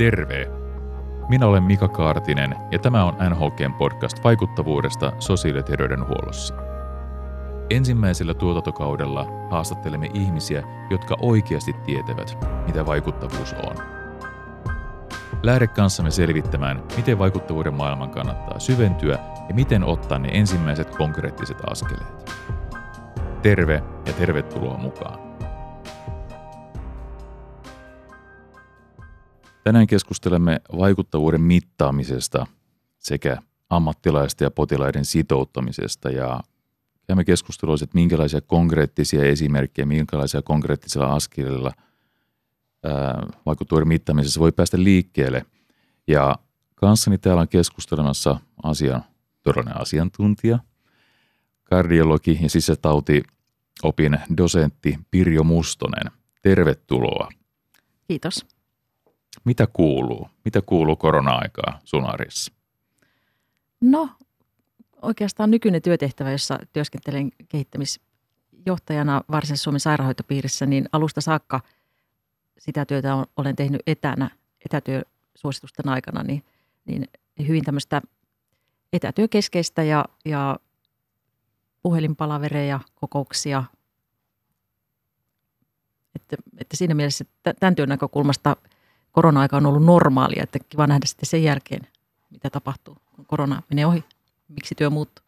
Terve! Minä olen Mika Kaartinen ja tämä on NHKn podcast vaikuttavuudesta sosiaali- ja terveydenhuollossa. Ensimmäisellä tuotantokaudella haastattelemme ihmisiä, jotka oikeasti tietävät, mitä vaikuttavuus on. Lähde kanssamme selvittämään, miten vaikuttavuuden maailman kannattaa syventyä ja miten ottaa ne ensimmäiset konkreettiset askeleet. Terve ja tervetuloa mukaan. Tänään keskustelemme vaikuttavuuden mittaamisesta sekä ammattilaisten ja potilaiden sitouttamisesta ja käymme keskustelua, että minkälaisia konkreettisia esimerkkejä, minkälaisia konkreettisilla askelilla vaikuttavuuden mittaamisessa voi päästä liikkeelle. Ja kanssani täällä on keskustelemassa asian todellinen asiantuntija, kardiologi ja sisätautiopin dosentti Pirjo Mustonen. Tervetuloa. Kiitos. Mitä kuuluu? Mitä kuuluu korona-aikaa sun arjessa? No oikeastaan nykyinen työtehtävä, jossa työskentelen kehittämisjohtajana Varsinaisen Suomen sairaanhoitopiirissä, niin alusta saakka sitä työtä olen tehnyt etänä, etätyösuositusten aikana, niin, niin hyvin tämmöistä etätyökeskeistä ja, ja puhelinpalavereja, kokouksia. Että, että siinä mielessä tämän työn näkökulmasta – korona-aika on ollut normaalia, että kiva nähdä sitten sen jälkeen, mitä tapahtuu, kun korona menee ohi, miksi työ muuttuu.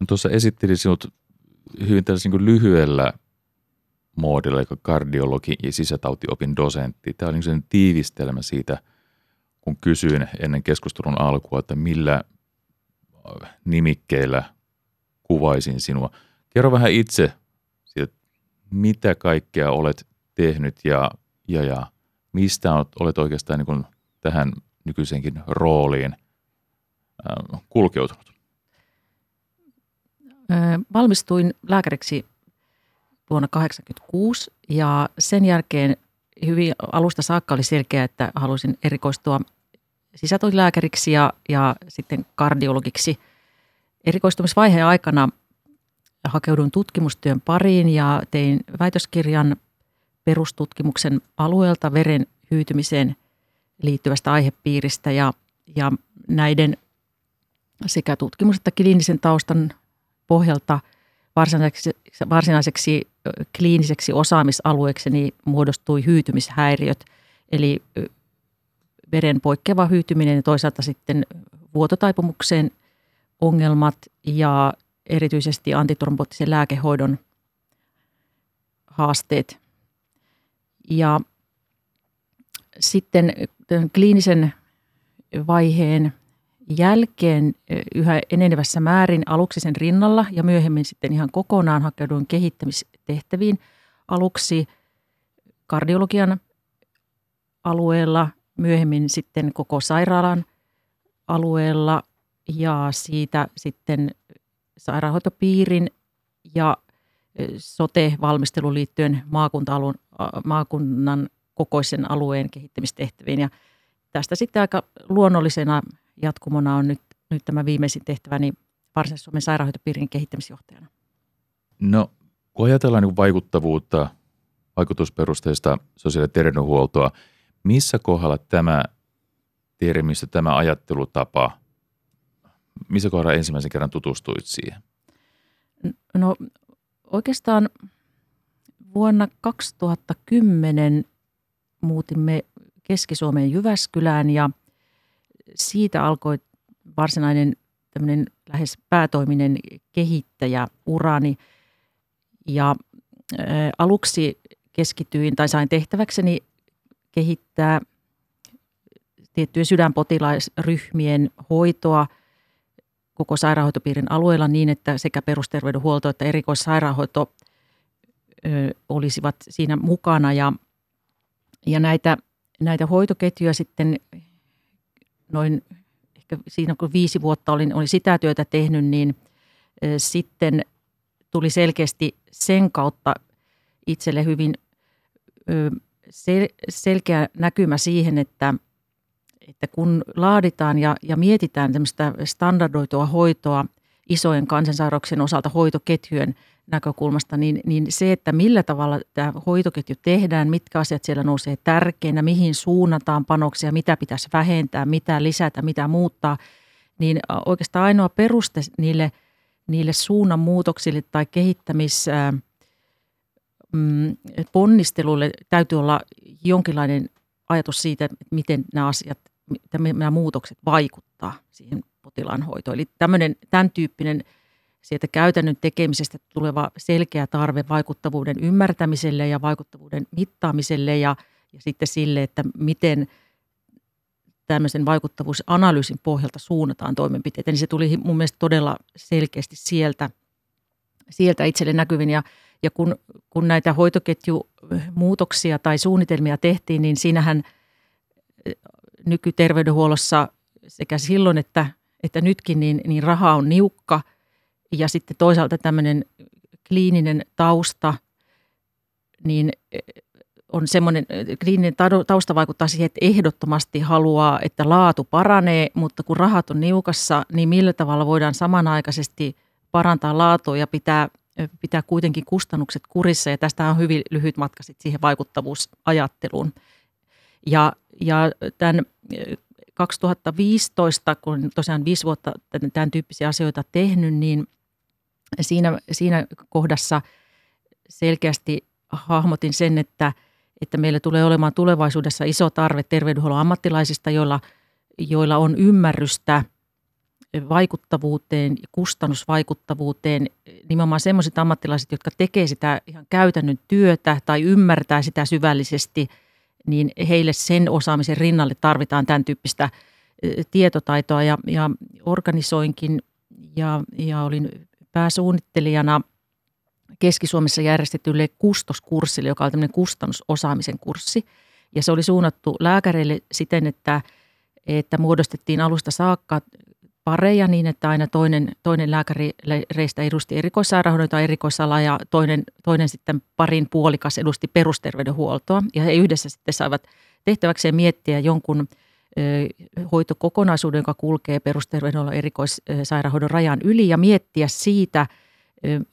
No tuossa esittelin sinut hyvin tällaisen niin lyhyellä moodilla, eli kardiologi ja sisätautiopin dosentti. Tämä oli niin tiivistelmä siitä, kun kysyin ennen keskustelun alkua, että millä nimikkeillä kuvaisin sinua. Kerro vähän itse siitä, mitä kaikkea olet tehnyt ja, ja, ja mistä olet oikeastaan niin kuin tähän nykyisenkin rooliin kulkeutunut? Valmistuin lääkäriksi vuonna 1986 ja sen jälkeen hyvin alusta saakka oli selkeää, että halusin erikoistua sisätoilääkäriksi ja, ja sitten kardiologiksi. Erikoistumisvaiheen aikana hakeudun tutkimustyön pariin ja tein väitöskirjan perustutkimuksen alueelta veren hyytymiseen liittyvästä aihepiiristä ja, ja näiden sekä tutkimus- että kliinisen taustan pohjalta varsinaiseksi, varsinaiseksi kliiniseksi osaamisalueeksi niin muodostui hyytymishäiriöt, eli veren poikkeava hyytyminen ja toisaalta sitten vuototaipumukseen ongelmat ja erityisesti antitromboottisen lääkehoidon haasteet. Ja sitten kliinisen vaiheen jälkeen yhä enenevässä määrin aluksi sen rinnalla ja myöhemmin sitten ihan kokonaan hakeuduin kehittämistehtäviin aluksi kardiologian alueella, myöhemmin sitten koko sairaalan alueella ja siitä sitten sairaanhoitopiirin ja sote-valmisteluun liittyen maakunta maakunnan kokoisen alueen kehittämistehtäviin. Ja tästä sitten aika luonnollisena jatkumona on nyt, nyt tämä viimeisin tehtäväni Varsinais-Suomen sairaanhoitopiirin kehittämisjohtajana. No, kun ajatellaan niin vaikuttavuutta, vaikutusperusteista sosiaali- ja terveydenhuoltoa, missä kohdalla tämä termistö, tämä ajattelutapa, missä kohdalla ensimmäisen kerran tutustuit siihen? No oikeastaan vuonna 2010 muutimme Keski-Suomeen Jyväskylään ja siitä alkoi varsinainen tämmöinen lähes päätoiminen kehittäjäurani. Ja ä, aluksi keskityin tai sain tehtäväkseni kehittää tiettyjen sydänpotilaisryhmien hoitoa koko sairaanhoitopiirin alueella niin, että sekä perusterveydenhuolto että erikoissairaanhoito olisivat siinä mukana. Ja – ja näitä, näitä hoitoketjuja sitten noin ehkä siinä kun viisi vuotta olin, olin sitä työtä tehnyt, niin sitten tuli selkeästi sen kautta itselle hyvin sel- selkeä näkymä siihen, että, että kun laaditaan ja, ja mietitään tämmöistä standardoitua hoitoa isojen kansansairauksien osalta hoitoketjujen näkökulmasta, niin, niin se, että millä tavalla tämä hoitoketju tehdään, mitkä asiat siellä nousee tärkeinä, mihin suunnataan panoksia, mitä pitäisi vähentää, mitä lisätä, mitä muuttaa, niin oikeastaan ainoa peruste niille, niille suunnanmuutoksille tai kehittämis mm, ponnisteluille täytyy olla jonkinlainen ajatus siitä, että miten nämä asiat, nämä muutokset vaikuttaa siihen potilaan hoitoon. Eli tämmöinen, tämän tyyppinen sieltä käytännön tekemisestä tuleva selkeä tarve vaikuttavuuden ymmärtämiselle ja vaikuttavuuden mittaamiselle ja, ja sitten sille, että miten tämmöisen vaikuttavuusanalyysin pohjalta suunnataan toimenpiteitä, niin se tuli mun mielestä todella selkeästi sieltä, sieltä itselle näkyvin. Ja, ja kun, kun näitä hoitoketjumuutoksia tai suunnitelmia tehtiin, niin siinähän nykyterveydenhuollossa sekä silloin että, että nytkin niin, niin raha on niukka ja sitten toisaalta tämmöinen kliininen tausta, niin on semmoinen, kliininen tausta vaikuttaa siihen, että ehdottomasti haluaa, että laatu paranee, mutta kun rahat on niukassa, niin millä tavalla voidaan samanaikaisesti parantaa laatua ja pitää, pitää kuitenkin kustannukset kurissa. Ja tästä on hyvin lyhyt matka sitten siihen vaikuttavuusajatteluun. Ja, ja tämän 2015, kun tosiaan viisi vuotta tämän tyyppisiä asioita tehnyt, niin siinä, siinä kohdassa selkeästi hahmotin sen, että, että meillä tulee olemaan tulevaisuudessa iso tarve terveydenhuollon ammattilaisista, joilla, joilla on ymmärrystä vaikuttavuuteen, kustannusvaikuttavuuteen, nimenomaan sellaiset ammattilaiset, jotka tekee sitä ihan käytännön työtä tai ymmärtää sitä syvällisesti – niin heille sen osaamisen rinnalle tarvitaan tämän tyyppistä tietotaitoa. Ja, ja organisoinkin ja, ja olin pääsuunnittelijana Keski-Suomessa järjestetylle kustoskurssille, joka oli tämmöinen kustannusosaamisen kurssi. Ja se oli suunnattu lääkäreille siten, että, että muodostettiin alusta saakka pareja niin, että aina toinen, toinen lääkäri reistä edusti erikoissairaanhoidon tai erikoisalaa ja toinen, toinen sitten parin puolikas edusti perusterveydenhuoltoa. Ja he yhdessä sitten saivat tehtäväkseen miettiä jonkun hoitokokonaisuuden, joka kulkee perusterveydenhuollon erikoissairaanhoidon rajan yli ja miettiä siitä,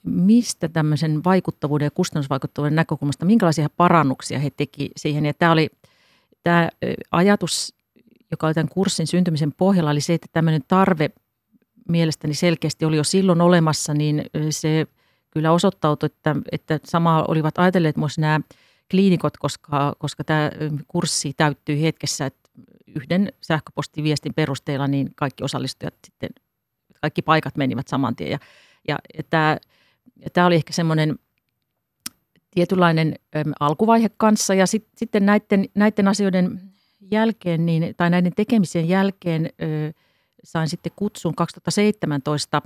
mistä tämmöisen vaikuttavuuden ja kustannusvaikuttavuuden näkökulmasta, minkälaisia parannuksia he teki siihen. Ja tämä oli tämä ajatus joka oli tämän kurssin syntymisen pohjalla, oli se, että tämmöinen tarve mielestäni selkeästi oli jo silloin olemassa, niin se kyllä osoittautui, että, että sama olivat ajatelleet myös nämä kliinikot, koska, koska tämä kurssi täyttyi hetkessä, että yhden sähköpostiviestin perusteella niin kaikki osallistujat sitten, kaikki paikat menivät saman tien. Ja, ja, ja tämä, tämä oli ehkä semmoinen tietynlainen äm, alkuvaihe kanssa ja sit, sitten näiden, näiden asioiden jälkeen, niin, tai näiden tekemisen jälkeen ö, sain sitten kutsun 2017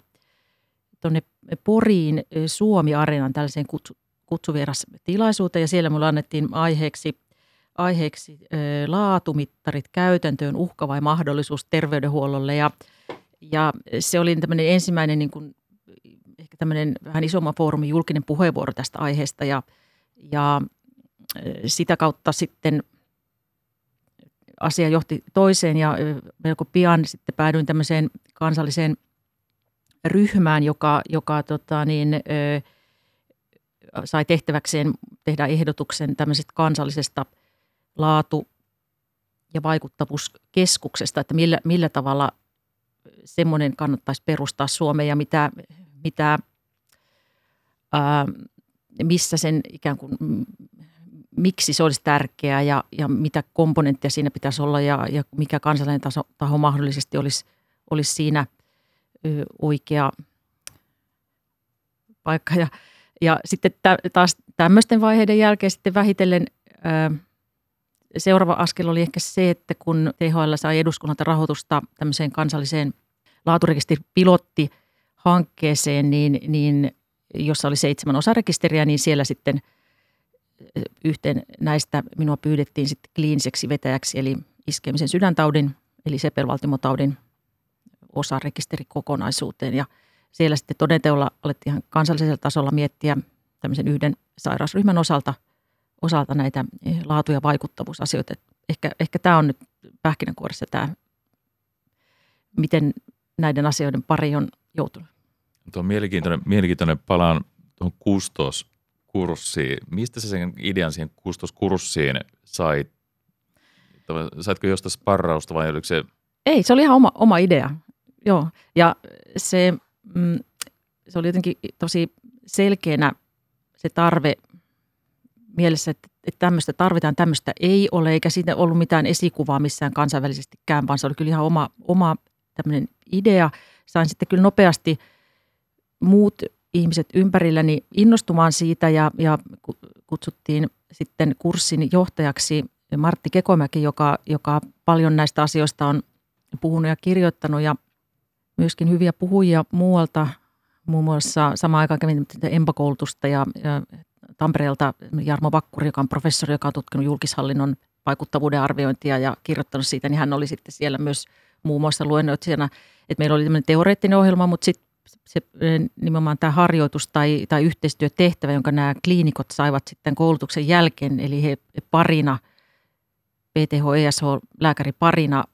tuonne Poriin Suomi-areenan tällaiseen kutsu, kutsuvieras-tilaisuuteen ja siellä mulle annettiin aiheeksi, aiheeksi laatumittarit käytäntöön, uhka vai mahdollisuus terveydenhuollolle. Ja, ja se oli tämmöinen ensimmäinen niin kuin, ehkä tämmöinen vähän isomman foorumin julkinen puheenvuoro tästä aiheesta. Ja, ja sitä kautta sitten asia johti toiseen ja melko pian sitten päädyin tämmöiseen kansalliseen ryhmään, joka, joka tota niin, sai tehtäväkseen tehdä ehdotuksen tämmöisestä kansallisesta laatu- ja vaikuttavuuskeskuksesta, että millä, millä tavalla semmoinen kannattaisi perustaa Suomeen ja mitä, mitä ää, missä sen ikään kuin miksi se olisi tärkeää ja, ja mitä komponentteja siinä pitäisi olla ja, ja mikä kansallinen taso, taho mahdollisesti olisi, olisi siinä ö, oikea paikka. Ja, ja sitten taas tämmöisten vaiheiden jälkeen sitten vähitellen ö, seuraava askel oli ehkä se, että kun THL sai eduskunnalta rahoitusta tämmöiseen kansalliseen laaturekisteri hankkeeseen, niin, niin jossa oli seitsemän osarekisteriä, niin siellä sitten – yhteen näistä minua pyydettiin sitten kliiniseksi vetäjäksi, eli iskemisen sydäntaudin, eli sepelvaltimotaudin osarekisterikokonaisuuteen. Ja siellä sitten todenteolla alettiin ihan kansallisella tasolla miettiä tämmöisen yhden sairausryhmän osalta, osalta näitä laatu- ja vaikuttavuusasioita. Ehkä, ehkä tämä on nyt pähkinänkuoressa tämä, miten näiden asioiden pari on joutunut. Tuo on mielenkiintoinen, mielenkiintoinen palaan tuohon kustoskurssiin. Mistä sä sen idean siihen kustoskurssiin sait? Saitko jostain sparrausta vai oliko se? Ei, se oli ihan oma, oma idea. Joo, ja se, mm, se oli jotenkin tosi selkeänä se tarve mielessä, että, että tämmöistä tarvitaan, tämmöistä ei ole, eikä siitä ollut mitään esikuvaa missään kansainvälisestikään, vaan se oli kyllä ihan oma, oma tämmöinen idea. Sain sitten kyllä nopeasti muut ihmiset ympärilläni innostumaan siitä ja, ja kutsuttiin sitten kurssin johtajaksi Martti Kekomäki, joka, joka paljon näistä asioista on puhunut ja kirjoittanut ja myöskin hyviä puhujia muualta. Muun muassa samaan aikaan kävin empakoulutusta ja, ja Tampereelta Jarmo Vakkuri, joka on professori, joka on tutkinut julkishallinnon vaikuttavuuden arviointia ja kirjoittanut siitä, niin hän oli sitten siellä myös muun muassa luennoitsijana. Että meillä oli tämmöinen teoreettinen ohjelma, mutta sitten se, nimenomaan tämä harjoitus tai, tai yhteistyötehtävä, jonka nämä kliinikot saivat sitten koulutuksen jälkeen, eli he parina, PTH, ESH, lääkäri parina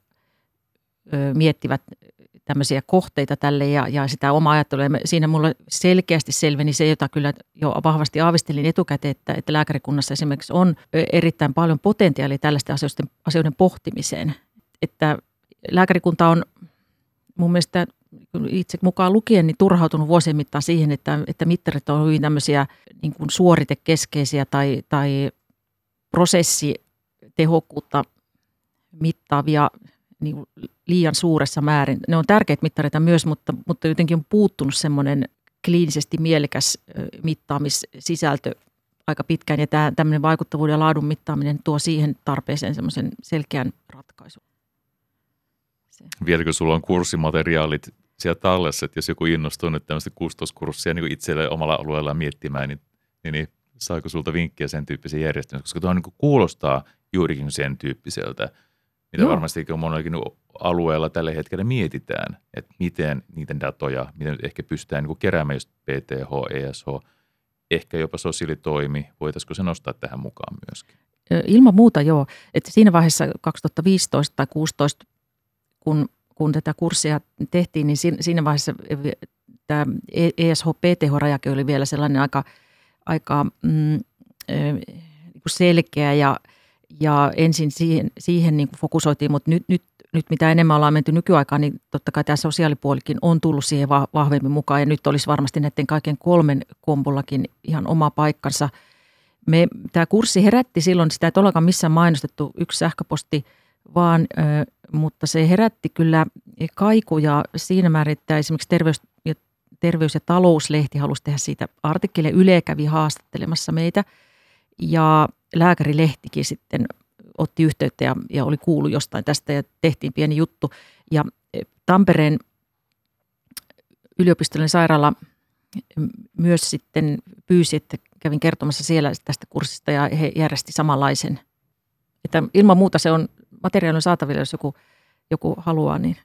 ö, miettivät tämmöisiä kohteita tälle ja, ja sitä omaa ajattelua. Ja siinä mulle selkeästi selveni se, jota kyllä jo vahvasti aavistelin etukäteen, että, että lääkärikunnassa esimerkiksi on erittäin paljon potentiaalia tällaisten asioiden, asioiden pohtimiseen. Että lääkärikunta on mun mielestä itse mukaan lukien niin turhautunut vuosien mittaan siihen, että, että mittarit on hyvin tämmöisiä niin kuin suoritekeskeisiä tai, tai prosessitehokkuutta mittaavia niin kuin liian suuressa määrin. Ne on tärkeitä mittareita myös, mutta, mutta jotenkin on puuttunut semmoinen kliinisesti mielekäs mittaamissisältö aika pitkään. Ja tämä tämmöinen vaikuttavuuden ja laadun mittaaminen tuo siihen tarpeeseen semmoisen selkeän ratkaisun. Vieläkö sulla on kurssimateriaalit siellä tallessa, että jos joku innostuu nyt tämmöistä kustoskurssia niin itselleen omalla alueellaan miettimään, niin, niin, niin saako sulta vinkkiä sen tyyppisen järjestelmän? Koska tuo niin kuulostaa juurikin sen tyyppiseltä, mitä Joo. varmasti monellakin alueella tällä hetkellä mietitään, että miten niitä datoja, miten nyt ehkä pystytään niin keräämään just PTH, ESH, ehkä jopa sosiaalitoimi, voitaisiko se nostaa tähän mukaan myöskin? Ilman muuta joo. Että siinä vaiheessa 2015 tai 2016, kun, kun tätä kurssia tehtiin, niin siinä vaiheessa tämä ESH-PTH-rajake oli vielä sellainen aika, aika mm, niin selkeä ja – ja ensin siihen, siihen niin kuin fokusoitiin, mutta nyt, nyt, nyt mitä enemmän ollaan menty nykyaikaan, niin totta kai tämä sosiaalipuolikin on tullut siihen vahvemmin mukaan ja nyt olisi varmasti näiden kaiken kolmen kombollakin ihan oma paikkansa. Me, tämä kurssi herätti silloin, sitä ei ollenkaan missään mainostettu yksi sähköposti, vaan, mutta se herätti kyllä kaikuja siinä määrin, että esimerkiksi terveys, ja, terveys- ja talouslehti halusi tehdä siitä artikkeleja. Yle kävi haastattelemassa meitä ja lääkärilehtikin sitten otti yhteyttä ja, ja oli kuullut jostain tästä ja tehtiin pieni juttu. Ja e, Tampereen yliopistollinen sairaala myös sitten pyysi, että kävin kertomassa siellä tästä kurssista ja he järjesti samanlaisen. Että ilman muuta se on materiaalin saatavilla, jos joku, joku haluaa, niin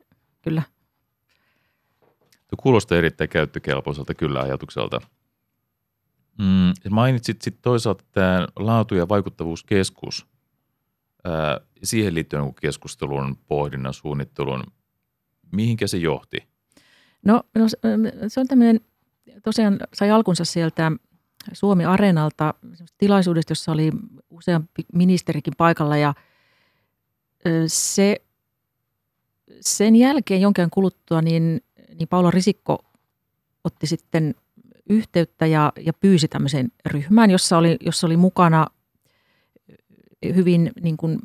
kyllä. Kuulostaa erittäin käyttökelpoiselta kyllä ajatukselta. Mm, mainitsit sitten toisaalta tämä laatu- ja vaikuttavuuskeskus. Ää, siihen liittyen keskustelun, pohdinnan, suunnittelun. Mihinkä se johti? No, no se on tämmöinen, tosiaan sai alkunsa sieltä Suomi-areenalta tilaisuudesta, jossa oli useampi ministerikin paikalla ja se, sen jälkeen jonkin kuluttua niin, niin Paula Risikko otti sitten yhteyttä ja, ja pyysi tämmöiseen ryhmään, jossa oli, jossa oli mukana hyvin niin kuin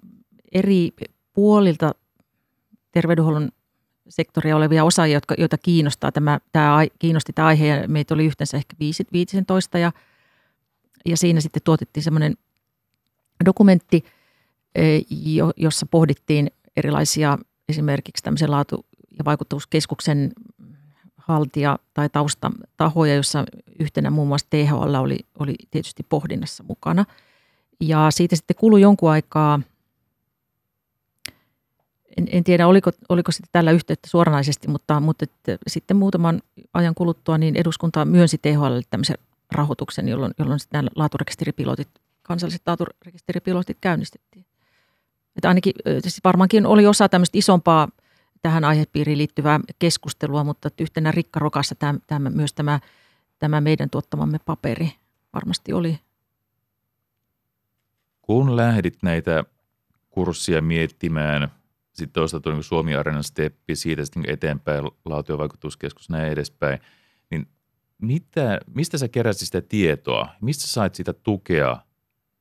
eri puolilta terveydenhuollon sektoria olevia osaajia, jotka, joita kiinnostaa tämä, tämä, kiinnosti tämä aihe. Ja meitä oli yhteensä ehkä 15 ja, ja siinä sitten tuotettiin semmoinen dokumentti, e, jossa pohdittiin erilaisia esimerkiksi tämmöisen laatu- ja vaikuttavuuskeskuksen haltija tai taustatahoja, jossa yhtenä muun muassa THL oli, oli tietysti pohdinnassa mukana. Ja siitä sitten kului jonkun aikaa, en, en tiedä oliko, oliko sitten tällä yhteyttä suoranaisesti, mutta, mutta että sitten muutaman ajan kuluttua niin eduskunta myönsi THL tämmöisen rahoituksen, jolloin, jolloin sitten nämä laaturekisteripilotit, kansalliset laaturekisteripilotit käynnistettiin. Että ainakin siis varmaankin oli osa tämmöistä isompaa tähän aihepiiriin liittyvää keskustelua, mutta yhtenä rikkarokassa tämä, tämä, myös tämä tämä meidän tuottamamme paperi varmasti oli. Kun lähdit näitä kurssia miettimään, sitten toisaalta tuli niin Suomi Areenan steppi, siitä sitten niin eteenpäin, laatiovaikutuskeskus, näin edespäin, niin mitä, mistä sä keräsit sitä tietoa? Mistä sait sitä tukea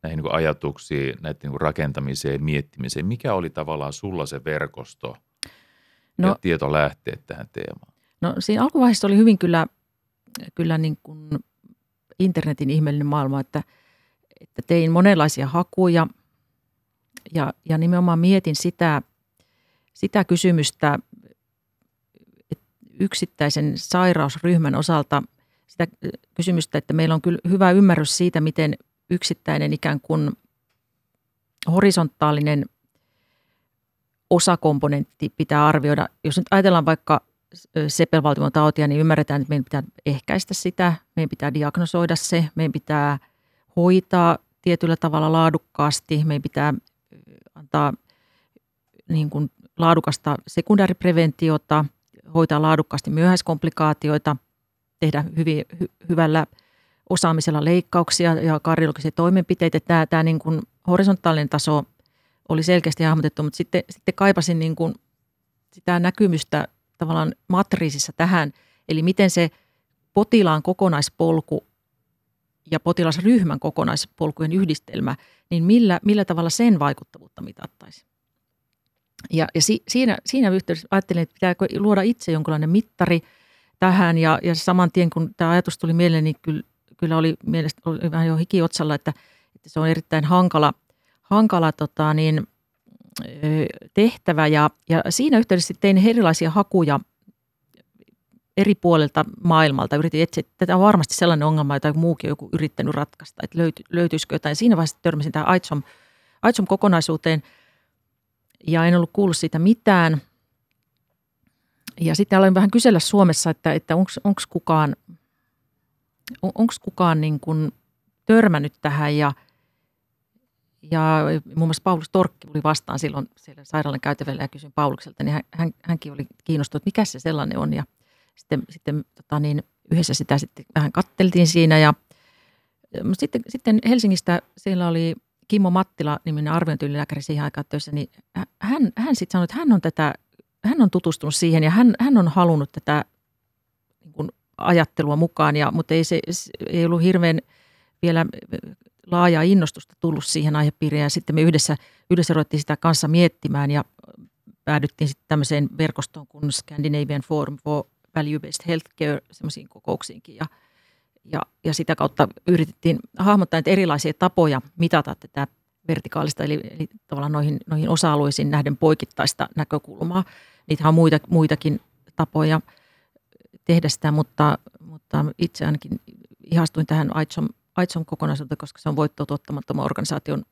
näihin niin ajatuksiin, näiden niin rakentamiseen, miettimiseen? Mikä oli tavallaan sulla se verkosto no, ja tietolähteet tähän teemaan? No siinä alkuvaiheessa oli hyvin kyllä, kyllä niin kuin internetin ihmeellinen maailma, että, että tein monenlaisia hakuja ja, ja nimenomaan mietin sitä, sitä kysymystä yksittäisen sairausryhmän osalta sitä kysymystä, että meillä on kyllä hyvä ymmärrys siitä, miten yksittäinen ikään kuin horisontaalinen osakomponentti pitää arvioida. Jos nyt ajatellaan vaikka sepelvaltimon tautia, niin ymmärretään, että meidän pitää ehkäistä sitä, meidän pitää diagnosoida se, meidän pitää hoitaa tietyllä tavalla laadukkaasti, meidän pitää antaa niin kuin laadukasta sekundääripreventiota, hoitaa laadukkaasti myöhäiskomplikaatioita, tehdä hyvin, hy, hyvällä osaamisella leikkauksia ja kardiologisia toimenpiteitä. Tämä, tämä niin kuin horisontaalinen taso oli selkeästi hahmotettu, mutta sitten, sitten kaipasin niin kuin sitä näkymystä tavallaan matriisissa tähän, eli miten se potilaan kokonaispolku ja potilasryhmän kokonaispolkujen yhdistelmä, niin millä, millä tavalla sen vaikuttavuutta mitattaisiin. Ja, ja si, siinä, siinä yhteydessä ajattelin, että pitääkö luoda itse jonkinlainen mittari tähän ja, ja saman tien kun tämä ajatus tuli mieleen, niin kyllä, kyllä oli mielestä oli vähän jo hikiotsalla, että, että se on erittäin hankala, hankala tota, niin, tehtävä ja, ja siinä yhteydessä tein erilaisia hakuja eri puolilta maailmalta. Yritin etsiä, tätä on varmasti sellainen ongelma, jota muukin on joku yrittänyt ratkaista, että löyty, löytyisikö jotain. Siinä vaiheessa törmäsin tähän AITSOM, AITSOM-kokonaisuuteen ja en ollut kuullut siitä mitään. Ja sitten aloin vähän kysellä Suomessa, että, että onko kukaan, on, onks kukaan niin kuin törmännyt tähän ja – ja muun muassa Paulus Torkki tuli vastaan silloin siellä sairaalan käytävällä ja kysyin Paulukselta, niin hän, hän, hänkin oli kiinnostunut, mikä se sellainen on. Ja sitten, sitten tota niin, yhdessä sitä sitten vähän katteltiin siinä ja sitten, sitten Helsingistä siellä oli Kimmo Mattila, niminen arviointilääkäri siihen aikaan töissä, niin hän, hän sitten sanoi, että hän on, tätä, hän on tutustunut siihen ja hän, hän on halunnut tätä niin kuin ajattelua mukaan, ja, mutta ei, se, ei ollut hirveän vielä laajaa innostusta tullut siihen aihepiiriin ja sitten me yhdessä, yhdessä ruvettiin sitä kanssa miettimään ja päädyttiin sitten tämmöiseen verkostoon kuin Scandinavian Forum for Value-Based Healthcare, semmoisiin kokouksiinkin ja, ja, ja sitä kautta yritettiin hahmottaa näitä erilaisia tapoja mitata tätä vertikaalista, eli, eli tavallaan noihin, noihin osa-alueisiin nähden poikittaista näkökulmaa. Niitä on muita, muitakin tapoja tehdä sitä, mutta, mutta itse ainakin ihastuin tähän Aitsom Aitson kokonaisuutta, koska se on voittoa tuottamattoman organisaation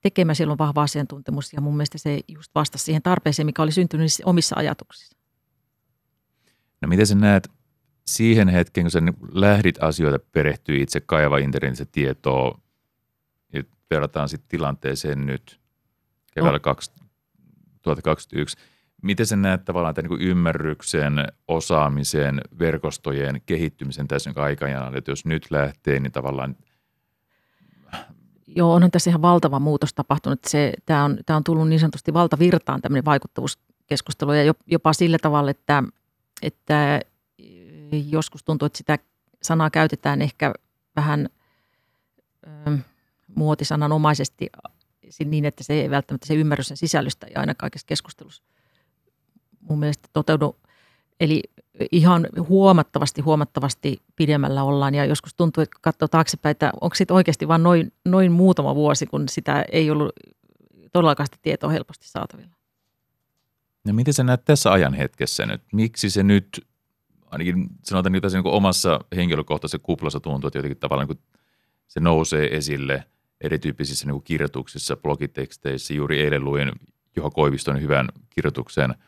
tekemä. Siellä on vahva asiantuntemus ja mun mielestä se just vastasi siihen tarpeeseen, mikä oli syntynyt omissa ajatuksissa. No miten sä näet siihen hetkeen, kun sä lähdit asioita perehtyä itse kaivaa internetissä tietoa ja verrataan sitten tilanteeseen nyt keväällä no. 2021. Miten sä näet tavallaan tämän niin ymmärryksen, osaamisen, verkostojen kehittymisen tässä niin aikajana, että jos nyt lähtee, niin tavallaan Joo, onhan tässä ihan valtava muutos tapahtunut. Se, tämä, on, tämä on tullut niin sanotusti valtavirtaan tämmöinen vaikuttavuuskeskustelu ja jopa sillä tavalla, että, että joskus tuntuu, että sitä sanaa käytetään ehkä vähän ö, muotisananomaisesti niin, että se ei välttämättä se ymmärrys sen sisällöstä ja aina kaikessa keskustelussa mun mielestä toteudu. Eli ihan huomattavasti, huomattavasti pidemmällä ollaan ja joskus tuntuu, että katsoo taaksepäin, että onko sitten oikeasti vain noin, noin muutama vuosi, kun sitä ei ollut todellakaan sitä tietoa helposti saatavilla. No miten sä näet tässä ajan hetkessä nyt? Miksi se nyt, ainakin sanotaan nyt niin omassa henkilökohtaisessa kuplassa tuntuu, että jotenkin tavallaan niin se nousee esille erityyppisissä niin kirjoituksissa, blogiteksteissä. Juuri eilen luin Juha Koiviston hyvän kirjoituksen –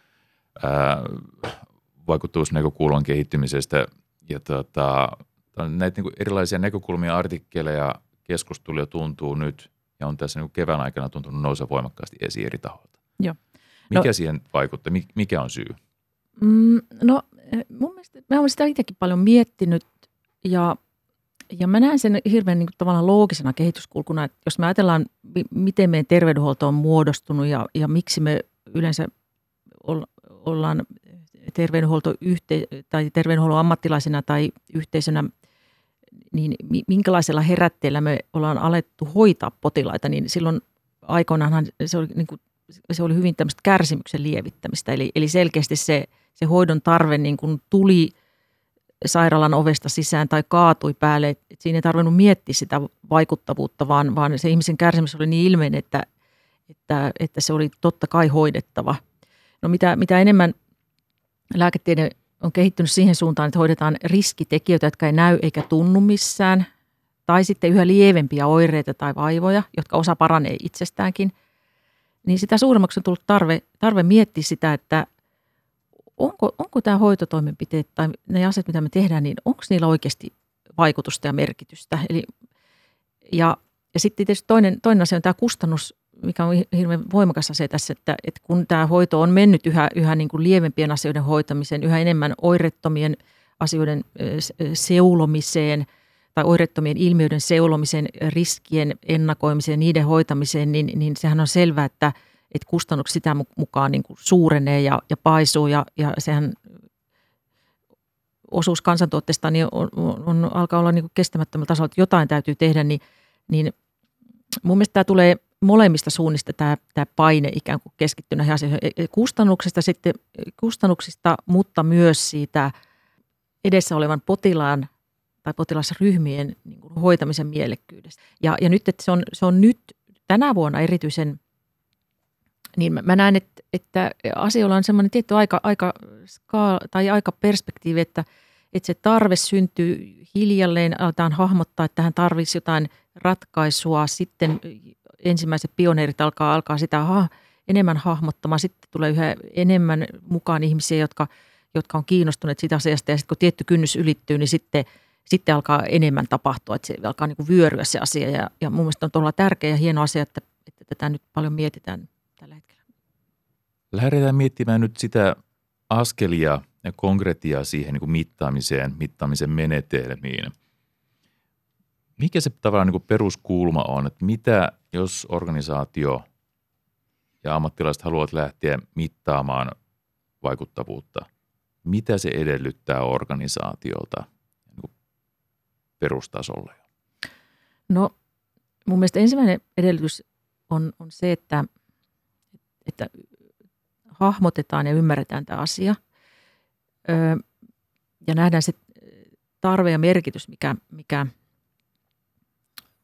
vaikutusnäkökulman kehittymisestä ja tota, näitä niin erilaisia näkökulmia, artikkeleja, keskusteluja tuntuu nyt ja on tässä niin kevään aikana tuntunut nousee voimakkaasti esiin eri tahoilta. Joo. Mikä no, siihen vaikuttaa? Mikä on syy? Mm, no mun mielestä mä olen sitä itsekin paljon miettinyt Ja, ja mä näen sen hirveän niin kuin, tavallaan loogisena kehityskulkuna, että jos me ajatellaan, miten meidän terveydenhuolto on muodostunut ja, ja miksi me yleensä ollaan terveydenhuolto tai terveydenhuollon ammattilaisena tai yhteisönä, niin minkälaisella herätteellä me ollaan alettu hoitaa potilaita, niin silloin aikoinaanhan se oli, niin kuin, se oli hyvin tämmöistä kärsimyksen lievittämistä. Eli, eli selkeästi se, se hoidon tarve niin kuin tuli sairaalan ovesta sisään tai kaatui päälle. Et siinä ei tarvinnut miettiä sitä vaikuttavuutta, vaan, vaan se ihmisen kärsimys oli niin ilmeinen, että, että, että se oli totta kai hoidettava. No mitä, mitä enemmän lääketiede on kehittynyt siihen suuntaan, että hoidetaan riskitekijöitä, jotka ei näy eikä tunnu missään, tai sitten yhä lievempiä oireita tai vaivoja, jotka osa paranee itsestäänkin, niin sitä suuremmaksi on tullut tarve, tarve miettiä sitä, että onko, onko tämä hoitotoimenpiteet tai ne asiat, mitä me tehdään, niin onko niillä oikeasti vaikutusta ja merkitystä. Eli, ja, ja sitten tietysti toinen, toinen asia on tämä kustannus mikä on hirveän voimakas asia tässä, että, että kun tämä hoito on mennyt yhä, yhä niin kuin lievempien asioiden hoitamiseen, yhä enemmän oirettomien asioiden seulomiseen tai oirettomien ilmiöiden seulomiseen, riskien ennakoimiseen, niiden hoitamiseen, niin, niin sehän on selvää, että, että kustannukset sitä mukaan niin kuin suurenee ja, ja paisuu ja, ja sehän osuus kansantuotteesta niin on, on, on, alkaa olla niin kuin kestämättömällä tasolla, että jotain täytyy tehdä, niin, niin mun mielestä tämä tulee molemmista suunnista tämä, tämä paine ikään kuin keskittyy näihin asioihin. E, e, kustannuksista, sitten, kustannuksista, mutta myös siitä edessä olevan potilaan tai potilasryhmien niin kuin hoitamisen mielekkyydestä. Ja, ja nyt, että se on, se on nyt tänä vuonna erityisen, niin mä, mä näen, että, että asioilla on semmoinen tietty aika, aika, skaala, tai aika perspektiivi, että, että se tarve syntyy hiljalleen, aletaan hahmottaa, että tähän tarvitsisi jotain ratkaisua, sitten ensimmäiset pioneerit alkaa, alkaa sitä ha, enemmän hahmottamaan. Sitten tulee yhä enemmän mukaan ihmisiä, jotka, jotka on kiinnostuneet sitä asiasta ja sitten kun tietty kynnys ylittyy, niin sitten, sitten alkaa enemmän tapahtua, että se alkaa niin kuin vyöryä se asia ja, ja mun mielestä on todella tärkeä ja hieno asia, että, että tätä nyt paljon mietitään tällä hetkellä. Lähdetään miettimään nyt sitä askelia ja konkretiaa siihen niin kuin mittaamiseen, mittaamisen menetelmiin – mikä se tavallaan niin peruskulma on, että mitä jos organisaatio ja ammattilaiset haluavat lähteä mittaamaan vaikuttavuutta, mitä se edellyttää organisaatiolta niin perustasolla? No mun mielestä ensimmäinen edellytys on, on se, että, että hahmotetaan ja ymmärretään tämä asia ja nähdään se tarve ja merkitys, mikä, mikä –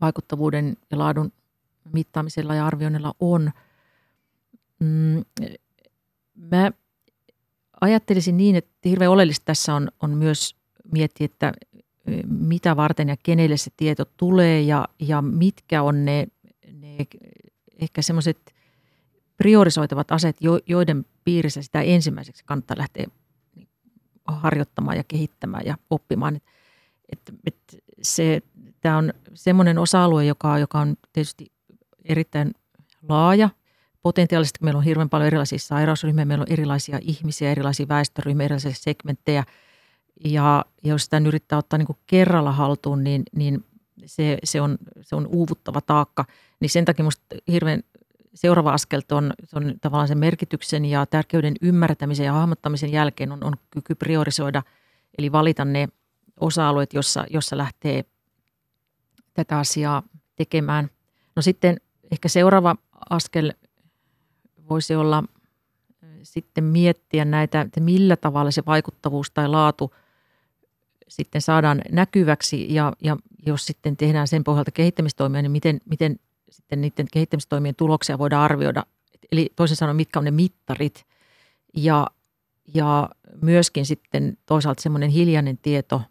vaikuttavuuden ja laadun mittaamisella ja arvioinnilla on. Mm, mä ajattelisin niin, että hirveän oleellista tässä on, on myös miettiä, että mitä varten ja kenelle se tieto tulee ja, ja mitkä on ne, ne ehkä semmoiset priorisoitavat aset, joiden piirissä sitä ensimmäiseksi kannattaa lähteä harjoittamaan ja kehittämään ja oppimaan. Et, et, et se tämä on semmoinen osa-alue, joka, joka on tietysti erittäin laaja. Potentiaalisesti meillä on hirveän paljon erilaisia sairausryhmiä, meillä on erilaisia ihmisiä, erilaisia väestöryhmiä, erilaisia segmenttejä. Ja jos sitä yrittää ottaa niin kuin kerralla haltuun, niin, niin se, se, on, se on uuvuttava taakka. Niin sen takia minusta hirveän seuraava askel on, on tavallaan sen merkityksen ja tärkeyden ymmärtämisen ja hahmottamisen jälkeen on, on kyky priorisoida, eli valita ne osa-alueet, jossa, jossa lähtee tätä asiaa tekemään. No sitten ehkä seuraava askel voisi olla sitten miettiä näitä, että millä tavalla se vaikuttavuus tai laatu sitten saadaan näkyväksi ja, ja jos sitten tehdään sen pohjalta kehittämistoimia, niin miten, miten sitten niiden kehittämistoimien tuloksia voidaan arvioida. Eli toisin sanoen, mitkä on ne mittarit ja, ja myöskin sitten toisaalta semmoinen hiljainen tieto –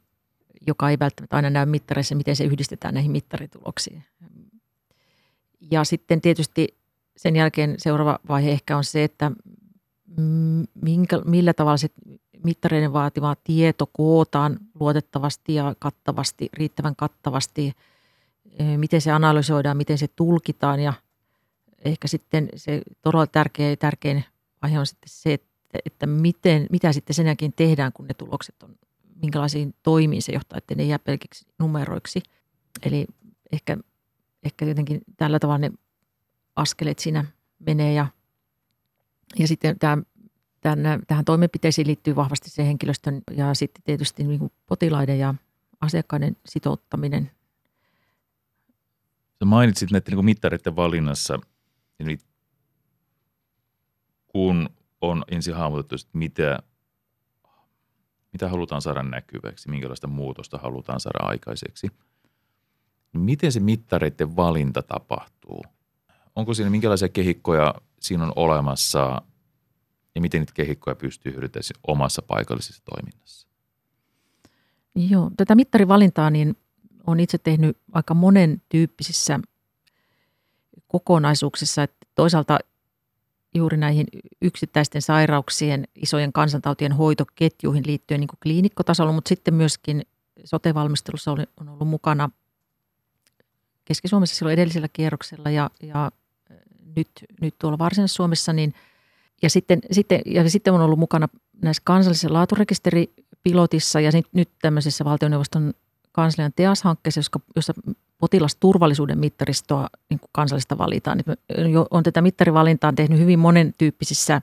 joka ei välttämättä aina näy mittareissa, miten se yhdistetään näihin mittarituloksiin. Ja sitten tietysti sen jälkeen seuraava vaihe ehkä on se, että minkä, millä tavalla se mittareiden vaatima tieto kootaan luotettavasti ja kattavasti, riittävän kattavasti, miten se analysoidaan, miten se tulkitaan ja ehkä sitten se todella tärkeä, tärkein vaihe on sitten se, että, että miten, mitä sitten sen jälkeen tehdään, kun ne tulokset on minkälaisiin toimiin se johtaa, että ne jää pelkiksi numeroiksi. Eli ehkä, ehkä jotenkin tällä tavalla ne askeleet siinä menee ja, ja sitten tämä, tämän, tähän toimenpiteisiin liittyy vahvasti se henkilöstön ja sitten tietysti niin kuin potilaiden ja asiakkaiden sitouttaminen. Sä mainitsit näiden niin mittareiden valinnassa, kun on ensin hahmotettu, että mitä, mitä halutaan saada näkyväksi, minkälaista muutosta halutaan saada aikaiseksi. Miten se mittareiden valinta tapahtuu? Onko siinä minkälaisia kehikkoja siinä on olemassa ja miten niitä kehikkoja pystyy hyödyntämään omassa paikallisessa toiminnassa? Joo, tätä mittarivalintaa niin on itse tehnyt aika monen tyyppisissä kokonaisuuksissa. Että toisaalta juuri näihin yksittäisten sairauksien, isojen kansantautien hoitoketjuihin liittyen niin kuin kliinikkotasolla, mutta sitten myöskin sote-valmistelussa on ollut mukana Keski-Suomessa silloin edellisellä kierroksella ja, ja nyt, nyt tuolla Varsinais-Suomessa, niin ja sitten, sitten, ja sitten on ollut mukana näissä kansallisessa laaturekisteripilotissa ja nyt tämmöisessä valtioneuvoston kanslian TEAS-hankkeessa, jossa potilasturvallisuuden mittaristoa niin kuin kansallista valitaan. Niin on tätä mittarivalintaa tehnyt hyvin monen tyyppisissä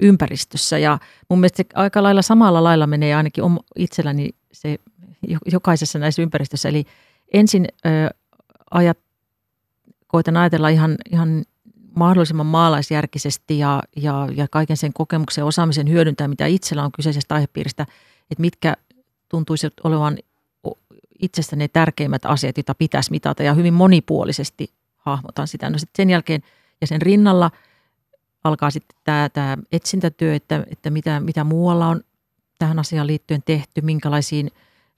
ympäristössä ja mun mielestä se aika lailla samalla lailla menee ainakin itselläni se jokaisessa näissä ympäristöissä. Eli ensin ö, ajat, koitan ajatella ihan, ihan mahdollisimman maalaisjärkisesti ja, ja, ja kaiken sen kokemuksen ja osaamisen hyödyntää, mitä itsellä on kyseisestä aihepiiristä, että mitkä tuntuisi olevan itsestä ne tärkeimmät asiat, joita pitäisi mitata ja hyvin monipuolisesti hahmotan sitä. No sitten sen jälkeen ja sen rinnalla alkaa sitten tämä, tämä etsintätyö, että, että mitä, mitä muualla on tähän asiaan liittyen tehty, minkälaisiin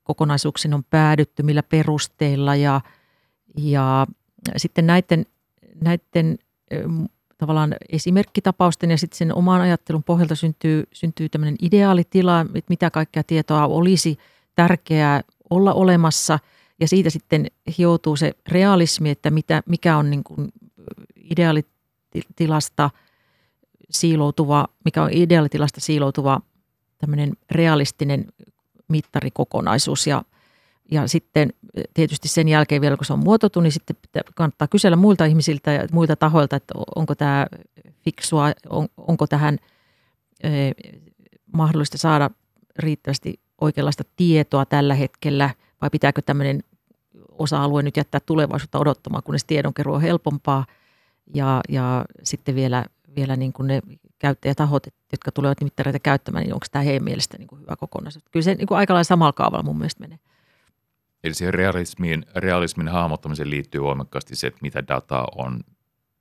kokonaisuuksiin on päädytty, millä perusteilla ja, ja sitten näiden, näiden tavallaan esimerkkitapausten ja sitten sen oman ajattelun pohjalta syntyy, syntyy tämmöinen ideaalitila, että mitä kaikkea tietoa olisi tärkeää olla olemassa. Ja siitä sitten hioutuu se realismi, että mitä, mikä on niin kuin ideaalitilasta siiloutuva, mikä on ideaalitilasta siiloutuva tämmöinen realistinen mittarikokonaisuus. Ja, ja sitten tietysti sen jälkeen vielä, kun se on muototu, niin sitten kannattaa kysellä muilta ihmisiltä ja muilta tahoilta, että onko tämä fiksua, on, onko tähän eh, mahdollista saada riittävästi oikeanlaista tietoa tällä hetkellä vai pitääkö tämmöinen osa-alue nyt jättää tulevaisuutta odottamaan, kunnes tiedonkeruu on helpompaa ja, ja sitten vielä, vielä niin kuin ne käyttäjätahot, jotka tulevat mittareita käyttämään, niin onko tämä heidän mielestä niin kuin hyvä kokonaisuus. Kyllä se niin kuin aika lailla samalla kaavalla mun mielestä menee. Eli siihen realismin, realismin hahmottamiseen liittyy voimakkaasti se, että mitä dataa on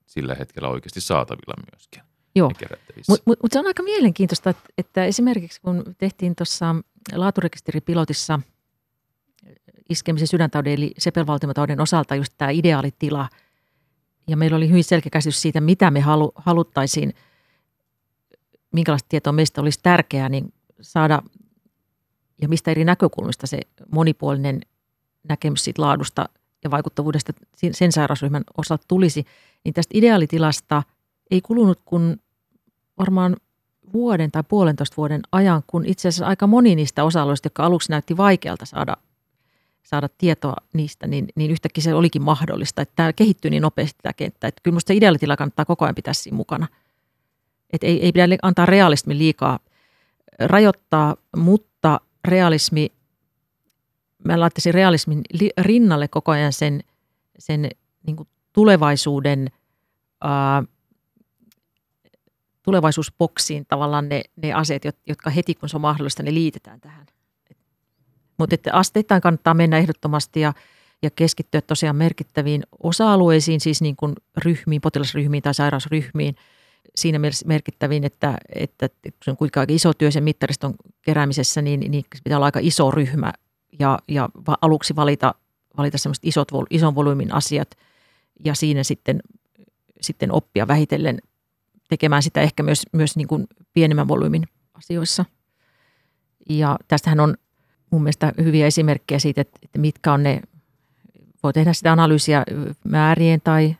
sillä hetkellä oikeasti saatavilla myöskin. Joo, mutta mut, mut se on aika mielenkiintoista, että, että esimerkiksi kun tehtiin tuossa laaturekisteripilotissa iskemisen sydäntauden eli sepelvaltimotauden osalta just tämä ideaalitila. Ja meillä oli hyvin selkeä käsitys siitä, mitä me halu, haluttaisiin, minkälaista tietoa meistä olisi tärkeää niin saada ja mistä eri näkökulmista se monipuolinen näkemys siitä laadusta ja vaikuttavuudesta sen sairausryhmän osalta tulisi, niin tästä ideaalitilasta ei kulunut kuin varmaan vuoden tai puolentoista vuoden ajan, kun itse asiassa aika moni niistä osa-alueista, jotka aluksi näytti vaikealta saada, saada tietoa niistä, niin, niin yhtäkkiä se olikin mahdollista. Että tämä kehittyy niin nopeasti tämä kenttä, että kyllä minusta ideaalitila kannattaa koko ajan pitää siinä mukana. Että ei, ei pidä antaa realismi liikaa rajoittaa, mutta realismi, mä laittaisin realismin rinnalle koko ajan sen, sen niin tulevaisuuden ää, tulevaisuusboksiin tavallaan ne, ne asiat, jotka heti kun se on mahdollista, ne liitetään tähän. Mutta että asteittain kannattaa mennä ehdottomasti ja, ja keskittyä tosiaan merkittäviin osa-alueisiin, siis niin kuin ryhmiin, potilasryhmiin tai sairausryhmiin. Siinä mielessä merkittäviin, että, että se on kuinka iso työ sen mittariston keräämisessä, niin, niin pitää olla aika iso ryhmä ja, ja aluksi valita, valita semmoiset isot, ison volyymin asiat ja siinä sitten, sitten oppia vähitellen tekemään sitä ehkä myös, myös niin kuin pienemmän volyymin asioissa. Ja tästähän on mun mielestä hyviä esimerkkejä siitä, että, mitkä on ne, voi tehdä sitä analyysiä määrien tai,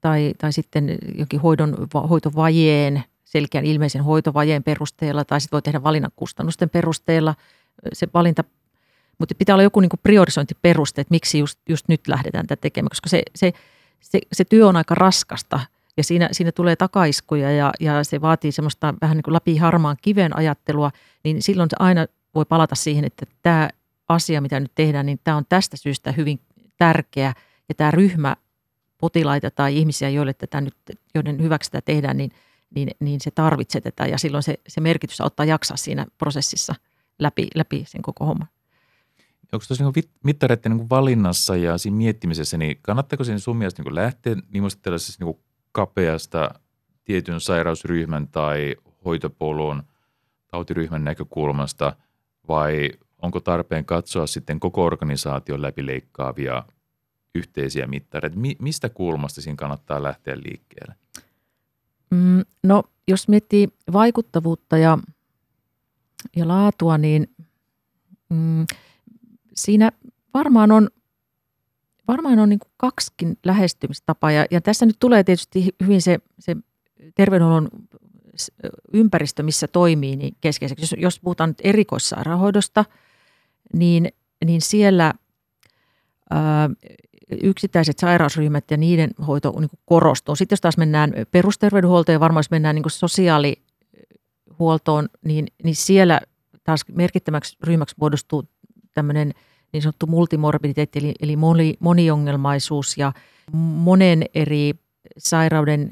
tai, tai sitten jokin hoidon, hoitovajeen, selkeän ilmeisen hoitovajeen perusteella, tai sitten voi tehdä valinnan kustannusten perusteella, se valinta, mutta pitää olla joku niin kuin priorisointiperuste, että miksi just, just nyt lähdetään tätä tekemään, koska se, se, se, se työ on aika raskasta ja siinä, siinä tulee takaiskuja ja, ja se vaatii semmoista vähän niin kuin läpi harmaan kiven ajattelua, niin silloin se aina voi palata siihen, että tämä asia, mitä nyt tehdään, niin tämä on tästä syystä hyvin tärkeä ja tämä ryhmä potilaita tai ihmisiä, joille tätä nyt, joiden hyväksi tätä tehdään, niin, niin, niin se tarvitsee tätä ja silloin se, se merkitys ottaa jaksaa siinä prosessissa läpi, läpi sen koko homman. Onko tuossa niin mittareiden niin valinnassa ja siinä miettimisessä, niin kannattaako sen sun mielestä niin lähteä niin tällaisessa niin kapeasta tietyn sairausryhmän tai hoitopolun tautiryhmän näkökulmasta vai onko tarpeen katsoa sitten koko organisaation läpileikkaavia yhteisiä mittareita? Mi- mistä kulmasta siinä kannattaa lähteä liikkeelle? Mm, no, jos miettii vaikuttavuutta ja, ja laatua, niin mm, siinä varmaan on, varmaan on niin kuin kaksikin lähestymistapaa. Ja, ja tässä nyt tulee tietysti hyvin se, se terveydenhuollon ympäristö, missä toimii, niin keskeiseksi. Jos, jos puhutaan nyt erikoissairaanhoidosta, niin, niin siellä ää, yksittäiset sairausryhmät ja niiden hoito niin kuin korostuu. Sitten jos taas mennään perusterveydenhuoltoon ja varmaan jos mennään niin kuin sosiaalihuoltoon, niin, niin siellä taas merkittäväksi ryhmäksi muodostuu tämmöinen niin sanottu multimorbiditeetti, eli, eli moni, moniongelmaisuus ja monen eri sairauden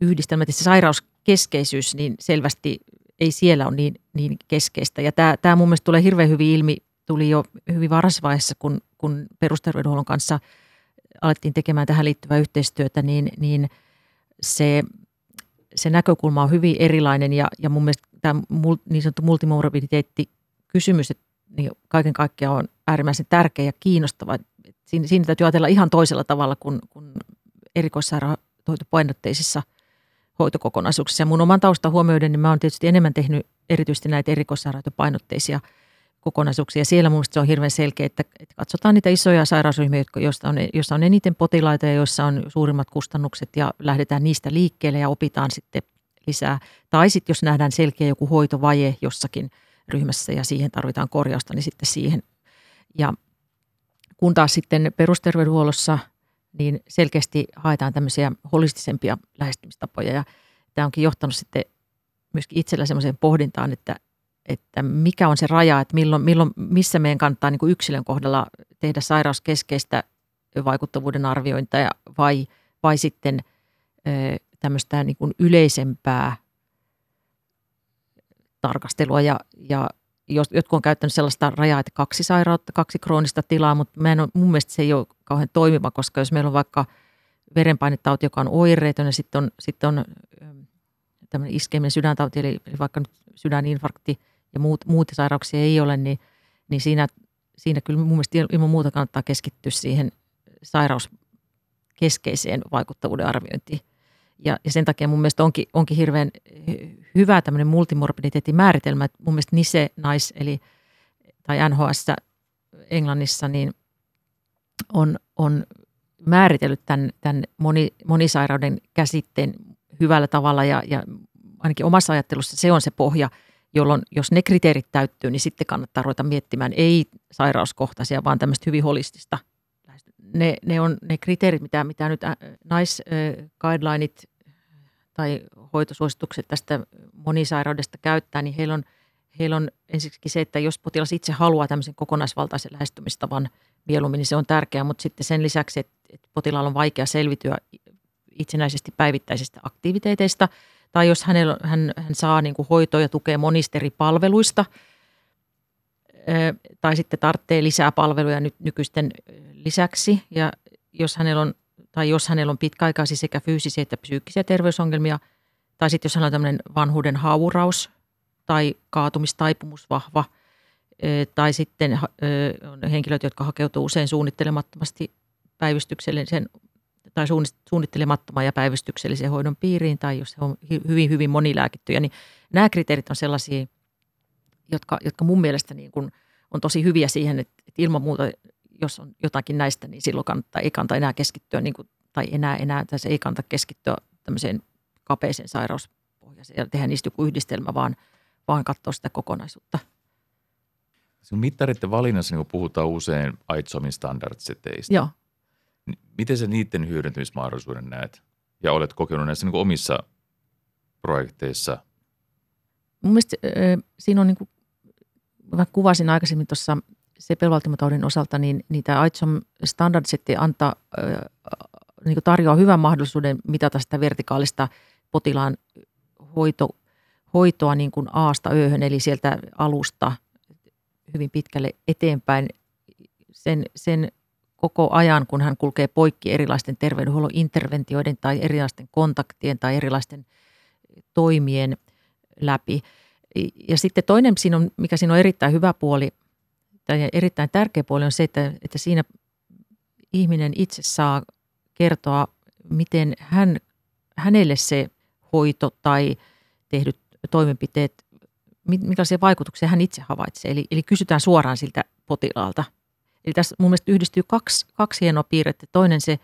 yhdistelmät ja se sairauskeskeisyys, niin selvästi ei siellä ole niin, niin keskeistä. Ja tämä, tämä mun mielestä tulee hirveän hyvin ilmi, tuli jo hyvin varhaisessa vaiheessa, kun, kun perusterveydenhuollon kanssa alettiin tekemään tähän liittyvää yhteistyötä, niin, niin se, se näkökulma on hyvin erilainen ja, ja mun mielestä tämä niin sanottu multimorbiditeetti kysymys, että niin kaiken kaikkiaan on äärimmäisen tärkeä ja kiinnostava. Siinä, siinä täytyy ajatella ihan toisella tavalla kuin, kuin erikoissairaanhoitopainotteisissa hoitokokonaisuuksissa. Ja mun oman taustan huomioiden, niin mä oon tietysti enemmän tehnyt erityisesti näitä erikoissairaanhoitopainotteisia kokonaisuuksia. Siellä mun se on hirveän selkeä, että, että katsotaan niitä isoja sairausryhmiä, joissa on, joissa on eniten potilaita ja joissa on suurimmat kustannukset ja lähdetään niistä liikkeelle ja opitaan sitten lisää. Tai sitten jos nähdään selkeä joku hoitovaje jossakin – ryhmässä ja siihen tarvitaan korjausta, niin sitten siihen. Ja kun taas sitten perusterveydenhuollossa niin selkeästi haetaan tämmöisiä holistisempia lähestymistapoja ja tämä onkin johtanut sitten myöskin itsellä semmoiseen pohdintaan, että, että mikä on se raja, että milloin, milloin missä meidän kannattaa niin kuin yksilön kohdalla tehdä sairauskeskeistä vaikuttavuuden arviointia vai, vai sitten tämmöistä niin kuin yleisempää tarkastelua ja, ja jos, jotkut on käyttänyt sellaista rajaa, että kaksi sairautta, kaksi kroonista tilaa, mutta mä en ole, mun mielestä se ei ole kauhean toimiva, koska jos meillä on vaikka verenpainetauti, joka on oireeton ja sitten on, sitten on ähm, tämmöinen iskeminen sydäntauti, eli, vaikka nyt sydäninfarkti ja muut, muut sairauksia ei ole, niin, niin siinä, siinä kyllä mun mielestä ilman muuta kannattaa keskittyä siihen sairauskeskeiseen vaikuttavuuden arviointiin. Ja, ja sen takia mun mielestä onkin, onkin hirveän hyvä tämmöinen multimorbiditeetin määritelmä, että mun mielestä NISE, NICE, eli, tai NHS Englannissa, niin on, on määritellyt tämän, tämän moni, monisairauden käsitteen hyvällä tavalla ja, ja ainakin omassa ajattelussa se on se pohja, jolloin jos ne kriteerit täyttyy, niin sitten kannattaa ruveta miettimään ei sairauskohtaisia, vaan tämmöistä hyvin holistista. Ne, ne on ne kriteerit, mitä, mitä nyt NICE guidelineit tai hoitosuositukset tästä monisairaudesta käyttää, niin heillä on, heillä on ensiksikin se, että jos potilas itse haluaa tämmöisen kokonaisvaltaisen lähestymistavan mieluummin, niin se on tärkeää, mutta sitten sen lisäksi, että, että potilaalla on vaikea selvityä itsenäisesti päivittäisistä aktiviteeteista, tai jos hänellä, hän, hän saa niin kuin hoitoa ja tukea monista eri palveluista, tai sitten tarvitsee lisää palveluja nyt nykyisten lisäksi, ja jos hänellä on tai jos hänellä on pitkäaikaisia sekä fyysisiä että psyykkisiä terveysongelmia, tai sitten jos hänellä on tämmöinen vanhuuden hauraus tai kaatumistaipumus vahva, tai sitten on henkilöt, jotka hakeutuu usein suunnittelemattomasti päivystyksellisen tai suunnittelemattoman ja päivystyksellisen hoidon piiriin, tai jos he on hyvin, hyvin monilääkittyjä, niin nämä kriteerit on sellaisia, jotka, jotka mun mielestä niin kuin on tosi hyviä siihen, että ilman muuta jos on jotakin näistä, niin silloin kannattaa, ei kannata enää keskittyä, niin kuin, tai enää, enää tässä ei kannata keskittyä tämmöiseen kapeeseen sairauspohjaiseen ja tehdä niistä joku yhdistelmä, vaan, vaan katsoa sitä kokonaisuutta. Sinun mittareiden valinnassa niin puhutaan usein ITSOMin standardseteistä. Joo. Miten sä niiden hyödyntämismahdollisuuden näet? Ja olet kokenut näissä niin omissa projekteissa? Mun mielestä äh, siinä on niin kuin, mä kuvasin aikaisemmin tuossa sepelvaltimotaudin osalta, niin niitä ITSOM standardsetti antaa, äh, niin tarjoaa hyvän mahdollisuuden mitata sitä vertikaalista potilaan hoito, hoitoa niin kuin aasta ööhön, eli sieltä alusta hyvin pitkälle eteenpäin sen, sen koko ajan, kun hän kulkee poikki erilaisten terveydenhuollon interventioiden tai erilaisten kontaktien tai erilaisten toimien läpi. Ja sitten toinen, mikä siinä on erittäin hyvä puoli tai erittäin tärkeä puoli on se, että, että siinä ihminen itse saa kertoa, miten hän, hänelle se hoito tai tehdyt toimenpiteet, minkälaisia vaikutuksia hän itse havaitsee. Eli, eli kysytään suoraan siltä potilaalta. Eli tässä mun mielestä yhdistyy kaksi, kaksi hienoa piirrettä. Toinen se,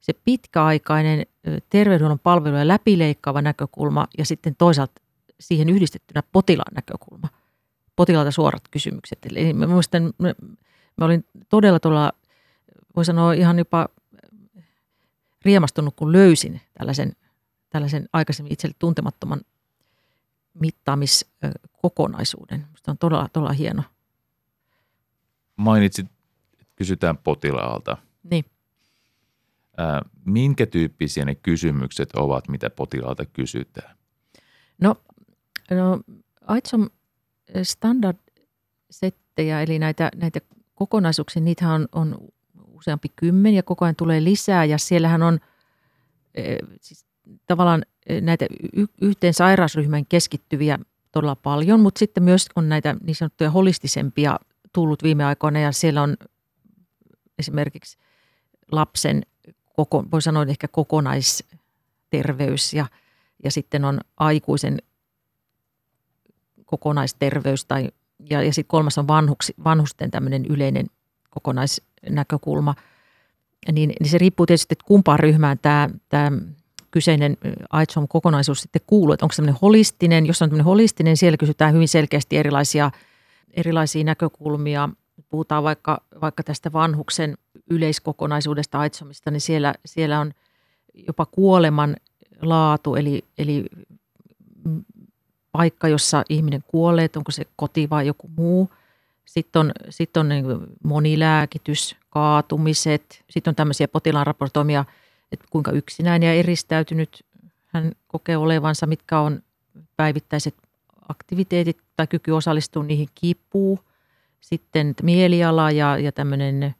se pitkäaikainen terveydenhuollon palveluja läpileikkaava näkökulma ja sitten toisaalta siihen yhdistettynä potilaan näkökulma. Potilaalta suorat kysymykset. Eli mä muistan, mä, mä olin todella tuolla, voi sanoa ihan jopa riemastunut, kun löysin tällaisen, tällaisen aikaisemmin itselle tuntemattoman mittaamiskokonaisuuden. Minusta on todella, todella hieno. Mainitsit, että kysytään potilaalta. Niin. Ää, minkä tyyppisiä ne kysymykset ovat, mitä potilaalta kysytään? No, no AITSOM standard-settejä, eli näitä, näitä kokonaisuuksia, niitä on, on useampi kymmen ja koko ajan tulee lisää. Ja siellähän on siis tavallaan näitä yhteen sairausryhmään keskittyviä todella paljon, mutta sitten myös on näitä niin sanottuja holistisempia tullut viime aikoina. Ja siellä on esimerkiksi lapsen, koko, voi sanoa ehkä kokonaisterveys ja, ja sitten on aikuisen kokonaisterveys tai, ja, ja sitten kolmas on vanhuksi, vanhusten tämmöinen yleinen kokonaisnäkökulma. Niin, niin se riippuu tietysti, että kumpaan ryhmään tämä, tämä kyseinen AIDSOM-kokonaisuus sitten kuuluu, että onko se tämmöinen holistinen, jos on tämmöinen holistinen, siellä kysytään hyvin selkeästi erilaisia, erilaisia näkökulmia. Puhutaan vaikka, vaikka tästä vanhuksen yleiskokonaisuudesta AIDSOMista, niin siellä, siellä on jopa kuoleman laatu, eli, eli paikka, jossa ihminen kuolee, onko se koti vai joku muu. Sitten on, sitten on niin monilääkitys, kaatumiset, sitten on tämmöisiä potilaan raportoimia – että kuinka yksinäinen ja eristäytynyt hän kokee olevansa, mitkä on päivittäiset aktiviteetit tai kyky osallistua niihin kipuu. Sitten mieliala ja, ja tämmöinen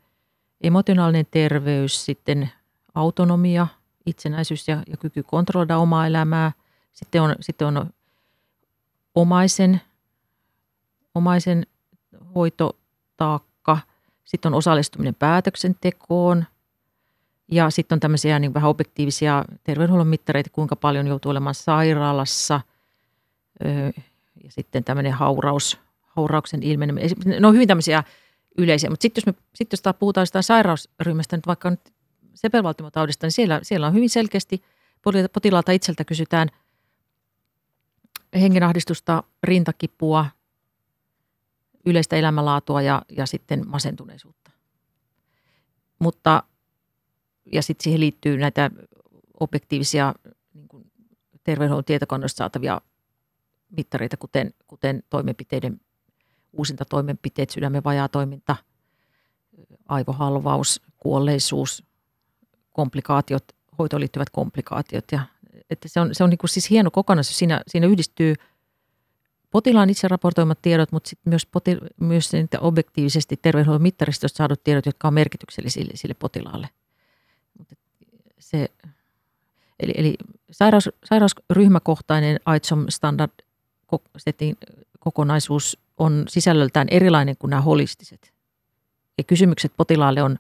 emotionaalinen terveys, sitten autonomia, itsenäisyys ja, ja kyky kontrolloida omaa elämää. Sitten on, sitten on omaisen, omaisen hoitotaakka, sitten on osallistuminen päätöksentekoon, ja sitten on tämmöisiä niin vähän objektiivisia terveydenhuollon mittareita, kuinka paljon joutuu olemaan sairaalassa. Ja sitten tämmöinen hauraus, haurauksen ilmeneminen. Ne on hyvin tämmöisiä yleisiä. Mutta sitten jos, me, sit jos puhutaan jostain sairausryhmästä, nyt vaikka nyt sepelvaltimotaudista, niin siellä, siellä on hyvin selkeästi potilaalta itseltä kysytään hengenahdistusta, rintakipua, yleistä elämänlaatua ja, ja sitten masentuneisuutta. Mutta ja sitten siihen liittyy näitä objektiivisia niin kuin terveydenhuollon tietokannoista saatavia mittareita, kuten, kuten toimenpiteiden, uusinta toimenpiteet, sydämen vajaa toiminta, aivohalvaus, kuolleisuus, komplikaatiot, hoitoon liittyvät komplikaatiot. Ja, että se on, se on niin kuin siis hieno kokonaisuus. Siinä, siinä yhdistyy potilaan itse raportoimat tiedot, mutta sitten myös, poti, myös objektiivisesti terveydenhuollon mittaristosta saadut tiedot, jotka on merkityksellisiä sille potilaalle – se, eli, eli sairaus, sairausryhmäkohtainen AITSOM standard kokonaisuus on sisällöltään erilainen kuin nämä holistiset. Ja kysymykset potilaalle on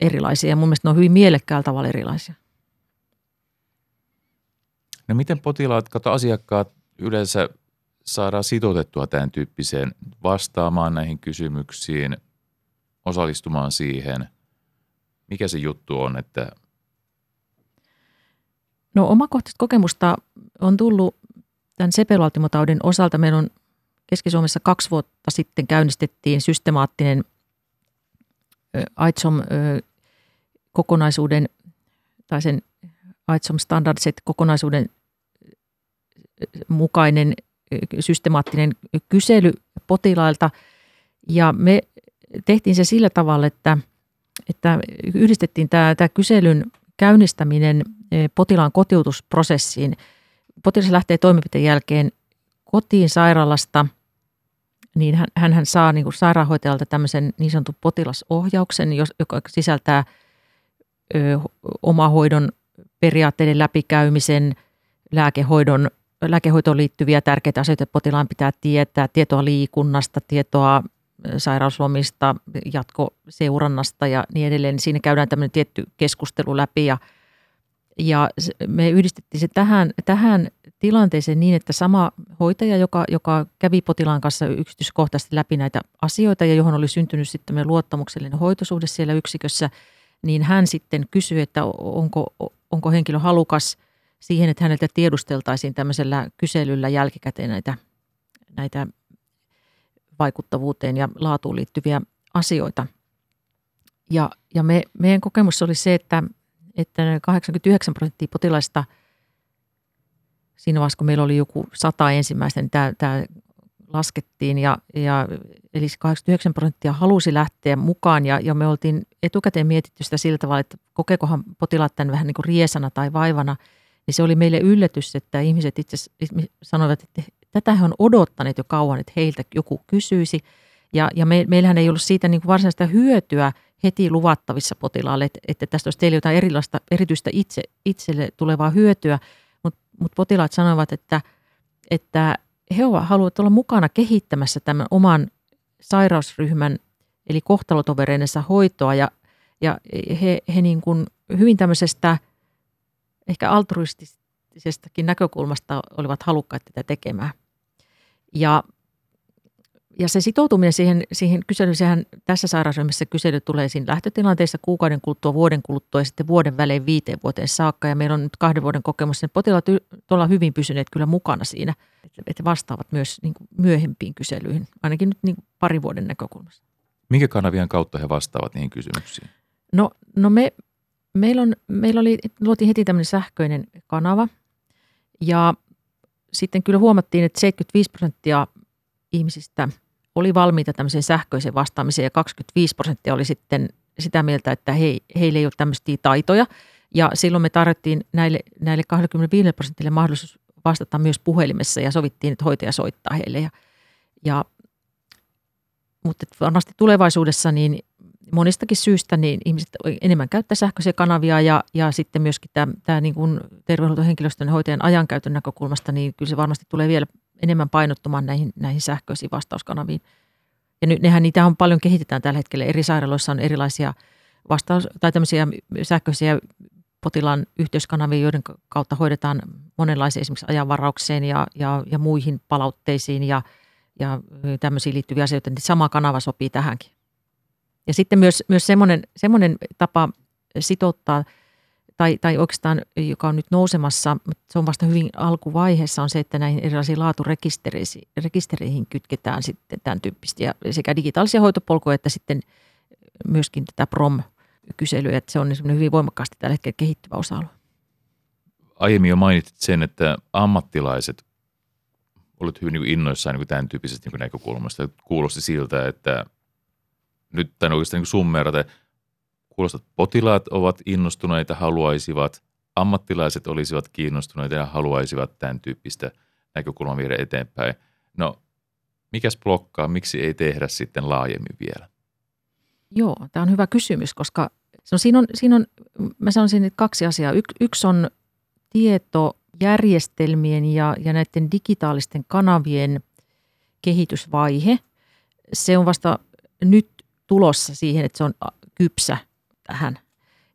erilaisia ja mun mielestä ne on hyvin mielekkäällä tavalla erilaisia. No miten potilaat, kato asiakkaat yleensä saadaan sitoutettua tämän tyyppiseen vastaamaan näihin kysymyksiin, osallistumaan siihen – mikä se juttu on, että No omakohtaista kokemusta on tullut tämän sepelvaltimotaudin osalta. Meillä on Keski-Suomessa kaksi vuotta sitten käynnistettiin systemaattinen AITSOM-kokonaisuuden tai sen AITSOM Standardset kokonaisuuden mukainen systemaattinen kysely potilailta. Ja me tehtiin se sillä tavalla, että, että yhdistettiin tämä, tämä kyselyn käynnistäminen potilaan kotiutusprosessiin. Potilas lähtee toimenpiteen jälkeen kotiin sairaalasta, niin hän, hän saa niin kuin sairaanhoitajalta tämmöisen niin sanotun potilasohjauksen, joka sisältää omahoidon periaatteiden läpikäymisen, lääkehoidon, lääkehoitoon liittyviä tärkeitä asioita potilaan pitää tietää, tietoa liikunnasta, tietoa sairauslomista, jatkoseurannasta ja niin edelleen. Siinä käydään tämmöinen tietty keskustelu läpi ja, ja me yhdistettiin se tähän, tähän tilanteeseen niin, että sama hoitaja, joka, joka kävi potilaan kanssa yksityiskohtaisesti läpi näitä asioita ja johon oli syntynyt sitten luottamuksellinen hoitosuhde siellä yksikössä, niin hän sitten kysyi, että onko, onko henkilö halukas siihen, että häneltä tiedusteltaisiin tämmöisellä kyselyllä jälkikäteen näitä, näitä vaikuttavuuteen ja laatuun liittyviä asioita. Ja, ja me, meidän kokemus oli se, että, että 89 prosenttia potilaista – siinä vaiheessa, kun meillä oli joku sata ensimmäistä, niin tämä, tämä laskettiin ja, ja eli 89 prosenttia halusi lähteä mukaan ja, ja me oltiin etukäteen mietitty sitä sillä tavalla, että kokeekohan potilaat tämän vähän niin kuin riesana tai vaivana, niin se oli meille yllätys, että ihmiset itse sanoivat, että tätä he on odottaneet jo kauan, että heiltä joku kysyisi. Ja, ja me, meillähän ei ollut siitä niin kuin varsinaista hyötyä heti luvattavissa potilaalle, että, että tästä olisi teille jotain erilaista, erityistä itse, itselle tulevaa hyötyä, mutta potilaat sanoivat, että, että he haluavat olla mukana kehittämässä tämän oman sairausryhmän eli kohtalotovereidensa hoitoa. Ja, ja he, he niin kuin hyvin tämmöisestä ehkä altruistisestakin näkökulmasta olivat halukkaita tätä tekemään. Ja ja se sitoutuminen siihen, siihen kyselyyn, sehän tässä sairausryhmässä kysely tulee siinä lähtötilanteessa kuukauden kuluttua, vuoden kuluttua ja sitten vuoden välein viiteen vuoteen saakka. Ja meillä on nyt kahden vuoden kokemus, että potilaat ovat hyvin pysyneet kyllä mukana siinä, että vastaavat myös niin kuin myöhempiin kyselyihin, ainakin nyt niin parin vuoden näkökulmasta. Minkä kanavien kautta he vastaavat niihin kysymyksiin? No, no me, meillä, on, meillä oli, luotiin heti tämmöinen sähköinen kanava ja sitten kyllä huomattiin, että 75 prosenttia ihmisistä oli valmiita tämmöiseen sähköiseen vastaamiseen ja 25 prosenttia oli sitten sitä mieltä, että he, heillä ei ole tämmöisiä taitoja. Ja silloin me tarjottiin näille, näille 25 prosentille mahdollisuus vastata myös puhelimessa ja sovittiin, että hoitaja soittaa heille. Ja, ja, mutta varmasti tulevaisuudessa niin monistakin syistä niin ihmiset enemmän käyttää sähköisiä kanavia ja, ja sitten myöskin tämä, tämä niin kuin terveydenhuoltohenkilöstön ja hoitajan ajankäytön näkökulmasta, niin kyllä se varmasti tulee vielä enemmän painottumaan näihin, näihin sähköisiin vastauskanaviin. Ja nyt nehän niitä on paljon kehitetään tällä hetkellä. Eri sairaaloissa on erilaisia vastaus- tai tämmöisiä sähköisiä potilaan yhteyskanavia, joiden kautta hoidetaan monenlaisia esimerkiksi ajanvaraukseen ja, ja, ja muihin palautteisiin ja, ja tämmöisiin liittyviä asioita, niin sama kanava sopii tähänkin. Ja sitten myös, myös semmoinen, semmoinen tapa sitouttaa – tai, tai oikeastaan, joka on nyt nousemassa, mutta se on vasta hyvin alkuvaiheessa, on se, että näihin erilaisiin laaturekistereihin kytketään sitten tämän tyyppistä ja sekä digitaalisia hoitopolkuja että sitten myöskin tätä PROM-kyselyä, että se on hyvin voimakkaasti tällä hetkellä kehittyvä osa-alue. Aiemmin jo mainitsit sen, että ammattilaiset olet hyvin niin innoissaan niin tämän tyyppisestä niin näkökulmasta. Kuulosti siltä, että nyt tämän oikeastaan niin summerata, kuulostaa, että potilaat ovat innostuneita, haluaisivat, ammattilaiset olisivat kiinnostuneita ja haluaisivat tämän tyyppistä näkökulmaa viedä eteenpäin. No, mikäs blokkaa, miksi ei tehdä sitten laajemmin vielä? Joo, tämä on hyvä kysymys, koska no siinä, on, siinä on, mä sanoisin, että kaksi asiaa. Y, yksi on tietojärjestelmien ja, ja näiden digitaalisten kanavien kehitysvaihe. Se on vasta nyt tulossa siihen, että se on kypsä tähän.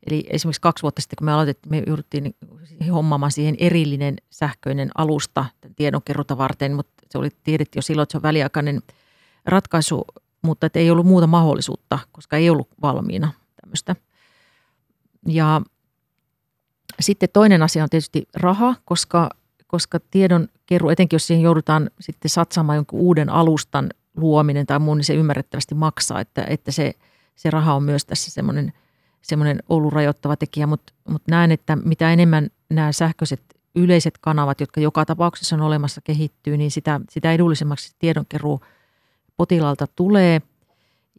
Eli esimerkiksi kaksi vuotta sitten, kun me aloitettiin, me jouduttiin hommaamaan siihen erillinen sähköinen alusta tiedonkerrota varten, mutta se oli tiedetty jo silloin, että se on väliaikainen ratkaisu, mutta että ei ollut muuta mahdollisuutta, koska ei ollut valmiina tämmöistä. Ja sitten toinen asia on tietysti raha, koska, koska tiedon keruu, etenkin jos siihen joudutaan sitten satsaamaan jonkun uuden alustan luominen tai muu, niin se ymmärrettävästi maksaa, että, että se, se raha on myös tässä semmoinen, semmoinen ollut rajoittava tekijä, mutta, mutta näen, että mitä enemmän nämä sähköiset yleiset kanavat, jotka joka tapauksessa on olemassa, kehittyy, niin sitä, sitä edullisemmaksi tiedonkeruu potilaalta tulee.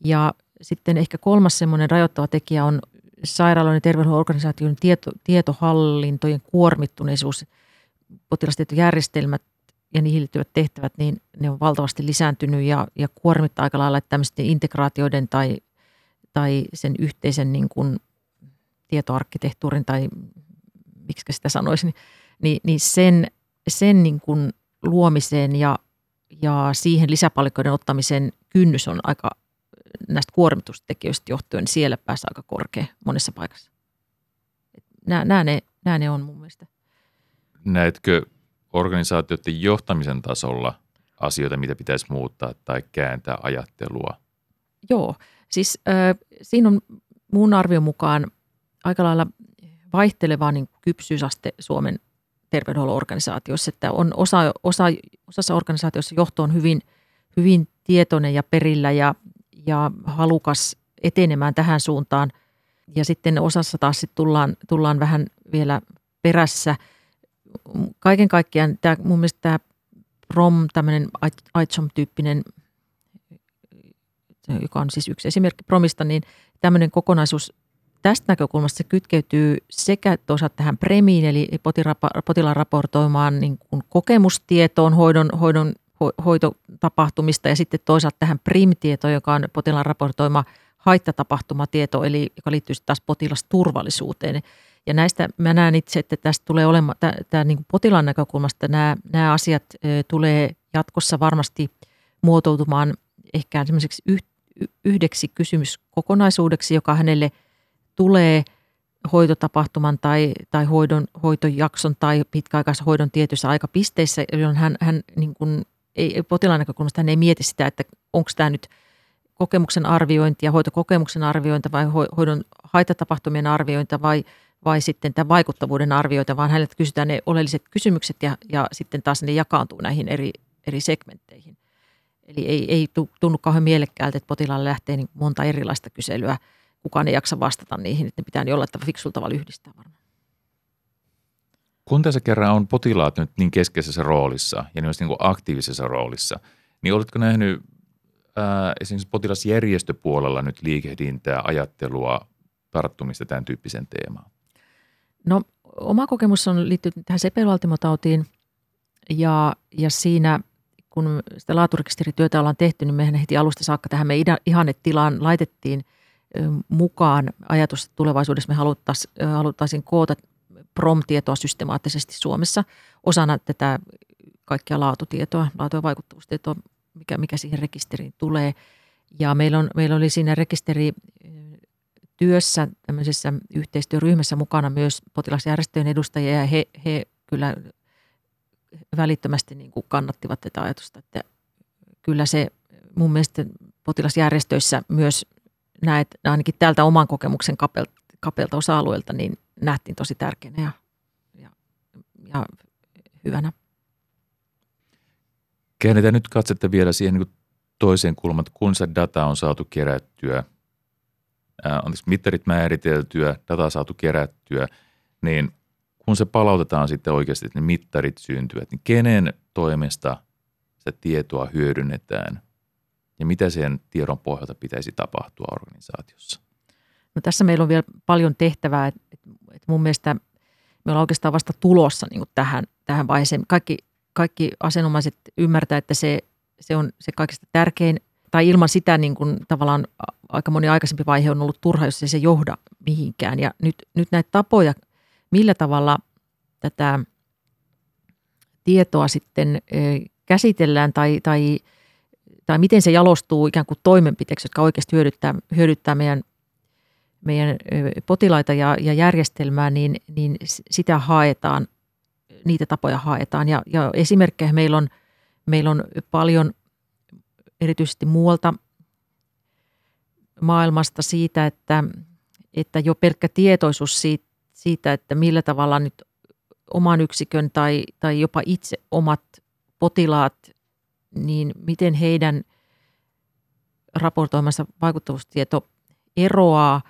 Ja sitten ehkä kolmas semmoinen rajoittava tekijä on sairaaloiden ja terveydenhuollon tieto, tietohallintojen kuormittuneisuus, potilastietojärjestelmät ja niihin liittyvät tehtävät, niin ne on valtavasti lisääntynyt ja, ja kuormittaa aika lailla tämmöisten integraatioiden tai, tai sen yhteisen niin kuin tietoarkkitehtuurin tai miksi sitä sanoisin, niin, niin sen, sen niin kuin luomiseen ja, ja siihen lisäpalikoiden ottamisen kynnys on aika näistä kuormitustekijöistä johtuen niin siellä päässä aika korkea monessa paikassa. Nämä, nämä, ne, nämä ne on mun mielestä. Näetkö organisaatioiden johtamisen tasolla asioita, mitä pitäisi muuttaa tai kääntää ajattelua? Joo, siis äh, siinä on mun arvion mukaan aika lailla vaihteleva niin kypsyysaste Suomen terveydenhuollon organisaatiossa, että on osa, osa, osassa organisaatiossa johto on hyvin, hyvin tietoinen ja perillä ja, ja halukas etenemään tähän suuntaan. Ja sitten osassa taas sit tullaan, tullaan vähän vielä perässä. Kaiken kaikkiaan tämä, mun mielestä tämä PROM, tämmöinen ICHOM-tyyppinen, joka on siis yksi esimerkki PROMista, niin tämmöinen kokonaisuus tästä näkökulmasta se kytkeytyy sekä toisaalta tähän premiin, eli potilaan raportoimaan niin kuin kokemustietoon hoidon, hoidon ho, hoitotapahtumista ja sitten toisaalta tähän prim-tietoon, joka on potilaan raportoima haittatapahtumatieto, eli joka liittyy taas potilasturvallisuuteen. Ja näistä mä näen itse, että tästä tulee olemaan, tämä niin potilaan näkökulmasta nämä, nämä asiat tulee jatkossa varmasti muotoutumaan ehkä semmoiseksi yhdeksi kysymyskokonaisuudeksi, joka hänelle – tulee hoitotapahtuman tai, tai hoidon, hoitojakson tai pitkäaikaishoidon tietyissä aikapisteissä, jolloin hän, hän niin kuin, ei, potilaan näkökulmasta hän ei mieti sitä, että onko tämä nyt kokemuksen arviointi ja hoitokokemuksen arviointi vai hoidon haitatapahtumien arviointi vai, vai sitten tämä vaikuttavuuden arviointi, vaan häneltä kysytään ne oleelliset kysymykset ja, ja sitten taas ne jakaantuu näihin eri, eri segmentteihin. Eli ei, ei tunnu kauhean mielekkäältä, että potilaalle lähtee niin monta erilaista kyselyä – kukaan ei jaksa vastata niihin, että ne pitää jollain tavalla fiksulla tavalla yhdistää varmaan. Kun tässä kerran on potilaat nyt niin keskeisessä roolissa ja myös niin kuin aktiivisessa roolissa, niin oletko nähnyt ää, esimerkiksi potilasjärjestöpuolella nyt liikehdintää, ajattelua, tarttumista tämän tyyppisen teemaan? No oma kokemus on liittynyt tähän sepelvaltimotautiin ja, ja siinä kun sitä laaturekisterityötä ollaan tehty, niin mehän heti alusta saakka tähän me ihannetilaan laitettiin – mukaan ajatus, että tulevaisuudessa me haluttaisiin, haluttaisiin koota PROM-tietoa systemaattisesti Suomessa osana tätä kaikkia laatutietoa, laatu- ja vaikuttavuustietoa, mikä, mikä siihen rekisteriin tulee. Ja meillä, on, meillä oli siinä rekisterityössä tämmöisessä yhteistyöryhmässä mukana myös potilasjärjestöjen edustajia ja he, he kyllä välittömästi niin kuin kannattivat tätä ajatusta, että kyllä se mun mielestä potilasjärjestöissä myös näet ainakin täältä oman kokemuksen kapelta, kapelta osa-alueelta, niin nähtiin tosi tärkeänä ja, ja, ja hyvänä. Käännetään nyt katsetta vielä siihen niin toiseen kulmaan, kun se data on saatu kerättyä, ää, on mittarit määriteltyä, data saatu kerättyä, niin kun se palautetaan sitten oikeasti, että ne mittarit syntyvät, niin kenen toimesta sitä tietoa hyödynnetään ja mitä sen tiedon pohjalta pitäisi tapahtua organisaatiossa? No tässä meillä on vielä paljon tehtävää, että mun mielestä me ollaan oikeastaan vasta tulossa niin tähän, tähän vaiheeseen. Kaikki, kaikki asianomaiset ymmärtää, että se, se on se kaikista tärkein, tai ilman sitä niin kuin tavallaan aika moni aikaisempi vaihe on ollut turha, jos ei se johda mihinkään. Ja nyt, nyt näitä tapoja, millä tavalla tätä tietoa sitten käsitellään tai, tai – tai miten se jalostuu ikään kuin toimenpiteeksi, jotka oikeasti hyödyttää, hyödyttää meidän, meidän potilaita ja, ja järjestelmää, niin, niin sitä haetaan, niitä tapoja haetaan. Ja, ja esimerkkejä meillä on, meillä on paljon erityisesti muualta maailmasta siitä, että, että jo pelkkä tietoisuus siitä, että millä tavalla nyt oman yksikön tai, tai jopa itse omat potilaat, niin miten heidän raportoimansa vaikuttavuustieto eroaa,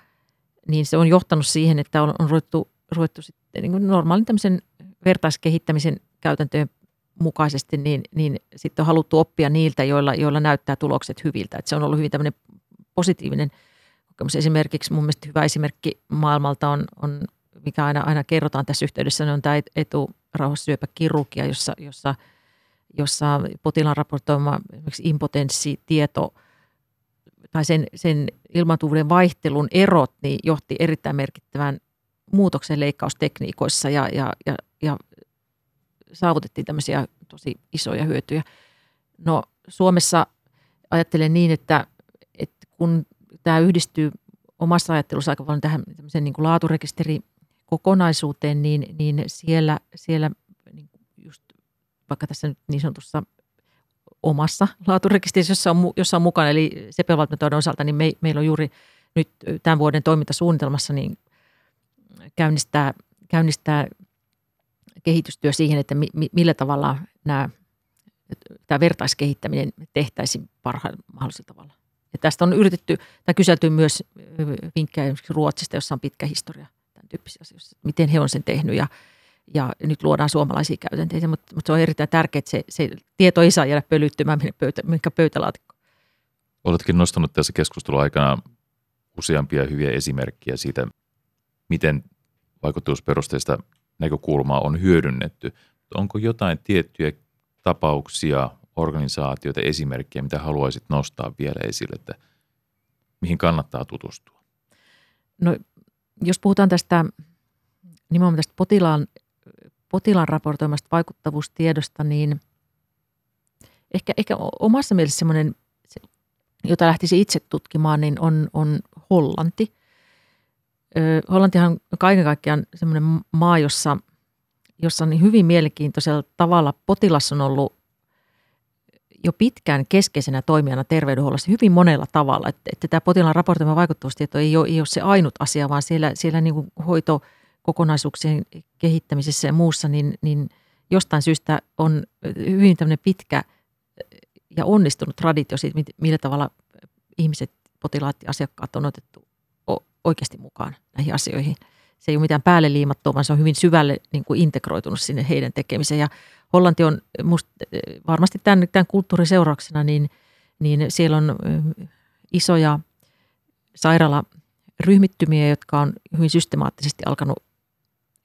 niin se on johtanut siihen, että on, on ruvettu, ruvettu sitten niin normaalin tämmöisen vertaiskehittämisen käytäntöjen mukaisesti, niin, niin sitten on haluttu oppia niiltä, joilla, joilla näyttää tulokset hyviltä. Että se on ollut hyvin tämmöinen positiivinen kokemus. Esimerkiksi mun mielestä hyvä esimerkki maailmalta on, on mikä aina, aina kerrotaan tässä yhteydessä, niin on tämä eturauhassyöpäkirurgia, jossa, jossa, jossa potilaan raportoima esimerkiksi impotenssitieto tai sen, sen ilmaantuvuuden vaihtelun erot niin johti erittäin merkittävän muutoksen leikkaustekniikoissa ja, ja, ja, ja saavutettiin tämmöisiä tosi isoja hyötyjä. No Suomessa ajattelen niin, että kun tämä yhdistyy omassa ajattelussa aika paljon tähän niin kuin laaturekisterikokonaisuuteen, niin, niin siellä, siellä niin just vaikka tässä nyt niin sanotussa omassa laaturekisterissä, jossa on, jossa on mukana, eli sepelvaltimetoiden osalta, niin me, meillä on juuri nyt tämän vuoden toimintasuunnitelmassa niin käynnistää, käynnistää kehitystyö siihen, että mi, millä tavalla nämä, tämä vertaiskehittäminen tehtäisiin parhaalla mahdollisella tavalla. Ja tästä on yritetty, tai kyselty myös vinkkejä esimerkiksi Ruotsista, jossa on pitkä historia tämän tyyppisissä asioissa, miten he on sen tehnyt ja, ja nyt luodaan suomalaisia käytänteitä, mutta, mutta se on erittäin tärkeää, että se, se tieto ei saa jäädä pölyttymään pöytä, minkä pöytälaatikko. Oletkin nostanut tässä keskustelun aikana useampia hyviä esimerkkejä siitä, miten vaikuttavuusperusteista näkökulmaa on hyödynnetty. Onko jotain tiettyjä tapauksia, organisaatioita, esimerkkejä, mitä haluaisit nostaa vielä esille, että mihin kannattaa tutustua? No, jos puhutaan tästä nimenomaan tästä potilaan, potilaan raportoimasta vaikuttavuustiedosta, niin ehkä, ehkä omassa mielessä semmoinen, jota lähtisi itse tutkimaan, niin on, on Hollanti. Hollantihan on kaiken kaikkiaan semmoinen maa, jossa, jossa on niin hyvin mielenkiintoisella tavalla potilas on ollut pitkään keskeisenä toimijana terveydenhuollossa hyvin monella tavalla. Että, että tämä potilaan raportoima vaikuttavuustieto ei ole, ei ole se ainut asia, vaan siellä, siellä niin kuin hoitokokonaisuuksien kehittämisessä ja muussa, niin, niin jostain syystä on hyvin tämmöinen pitkä ja onnistunut traditio siitä, millä tavalla ihmiset, potilaat ja asiakkaat on otettu oikeasti mukaan näihin asioihin. Se ei ole mitään päälle liimattua, vaan se on hyvin syvälle niin kuin integroitunut sinne heidän tekemiseen. Ja Hollanti on musta, varmasti tämän, tämän kulttuurin seurauksena, niin, niin siellä on isoja sairaalaryhmittymiä, jotka on hyvin systemaattisesti alkanut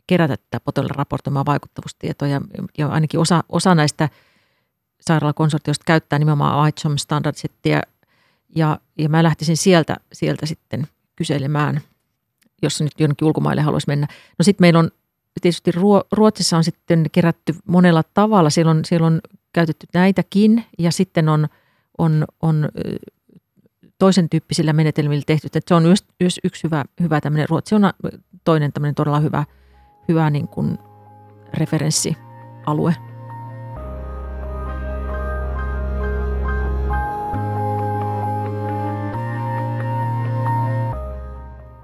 kerätä tätä potilaan raportoimaa vaikuttavuustietoa. Ja, ja ainakin osa, osa näistä sairaalakonsortioista käyttää nimenomaan ICHOM standardsettiä ja, ja mä lähtisin sieltä, sieltä sitten kyselemään, jos nyt jonnekin ulkomaille haluaisi mennä. No sitten meillä on tietysti Ruotsissa on sitten kerätty monella tavalla. Siellä on, siellä on käytetty näitäkin ja sitten on, on, on toisen tyyppisillä menetelmillä tehty. Että se on myös, myös yksi hyvä, hyvä tämmöinen, Ruotsi on toinen tämmöinen todella hyvä, hyvä niin kuin referenssialue.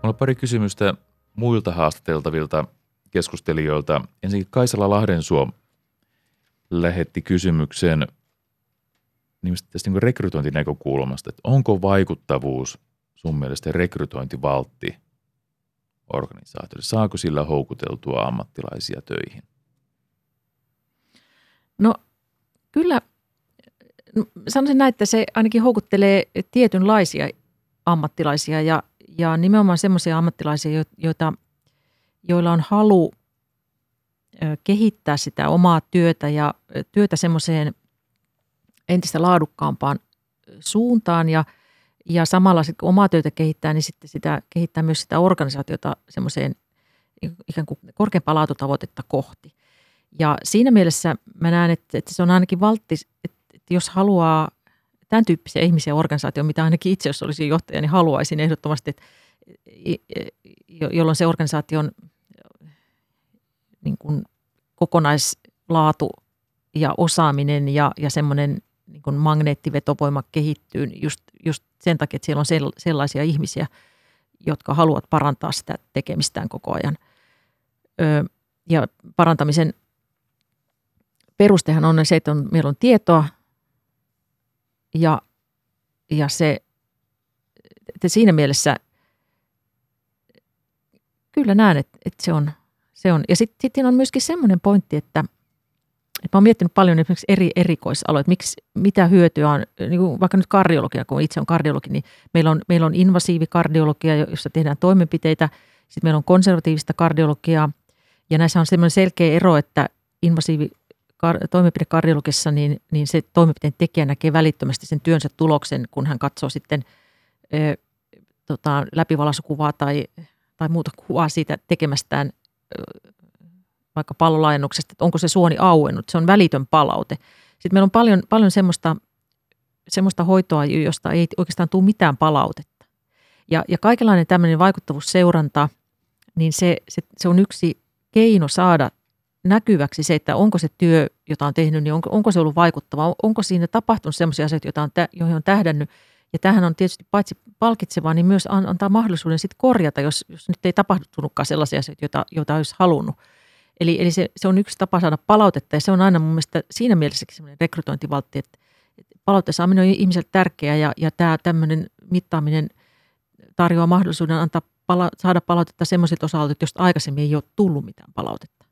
Mulla on pari kysymystä muilta haastateltavilta keskustelijoilta. Ensinnäkin Kaisala Lahdensuo lähetti kysymyksen nimistä tästä niin rekrytointinäkökulmasta, että onko vaikuttavuus sun mielestä rekrytointivaltti organisaatioille? Saako sillä houkuteltua ammattilaisia töihin? No kyllä no, sanoisin näin, että se ainakin houkuttelee tietynlaisia ammattilaisia ja, ja nimenomaan semmoisia ammattilaisia, joita – joilla on halu kehittää sitä omaa työtä ja työtä semmoiseen entistä laadukkaampaan suuntaan ja, ja samalla sitten kun omaa työtä kehittää, niin sitten sitä kehittää myös sitä organisaatiota semmoiseen ikään kuin korkeampaa laatutavoitetta kohti. Ja siinä mielessä mä näen, että, että se on ainakin valtti, että, että jos haluaa tämän tyyppisiä ihmisiä organisaatio, mitä ainakin itse, jos olisin johtaja, niin haluaisin ehdottomasti, että jolloin se organisaatio on niin kuin kokonaislaatu ja osaaminen ja, ja semmoinen niin kuin magneettivetovoima kehittyy just, just sen takia, että siellä on sellaisia ihmisiä, jotka haluavat parantaa sitä tekemistään koko ajan. Ö, ja parantamisen perustehan on se, että on, meillä on tietoa ja, ja se, että siinä mielessä kyllä näen, että, että se, on, se on. Ja sitten sit on myöskin semmoinen pointti, että, että mä oon miettinyt paljon esimerkiksi eri erikoisaloja, miksi, mitä hyötyä on, niin kuin vaikka nyt kardiologia, kun itse on kardiologi, niin meillä on, meillä on invasiivikardiologia, jossa tehdään toimenpiteitä, sitten meillä on konservatiivista kardiologiaa, ja näissä on semmoinen selkeä ero, että invasiivi toimenpidekardiologissa, niin, niin se toimenpiteen tekijä näkee välittömästi sen työnsä tuloksen, kun hän katsoo sitten ö, tota, läpivalaisukuvaa tai, tai muuta kuvaa siitä tekemästään vaikka pallolaajennuksesta, että onko se suoni auennut. Se on välitön palaute. Sitten meillä on paljon, paljon semmoista, semmoista hoitoa, josta ei oikeastaan tule mitään palautetta. Ja, ja kaikenlainen tämmöinen vaikuttavuusseuranta, niin se, se, se on yksi keino saada näkyväksi se, että onko se työ, jota on tehnyt, niin onko, onko se ollut vaikuttava, onko siinä tapahtunut sellaisia asioita, joita on, joihin on tähdännyt. Ja tähän on tietysti paitsi palkitsevaa, niin myös antaa mahdollisuuden sitten korjata, jos, jos nyt ei tapahtunutkaan sellaisia asioita, joita, joita olisi halunnut. Eli, eli se, se on yksi tapa saada palautetta ja se on aina mun mielestä siinä mielessä semmoinen rekrytointivaltti, että, palautteen saaminen on ihmiselle tärkeää ja, ja tämä tämmöinen mittaaminen tarjoaa mahdollisuuden antaa pala, saada palautetta semmoisilta osa joista aikaisemmin ei ole tullut mitään palautetta.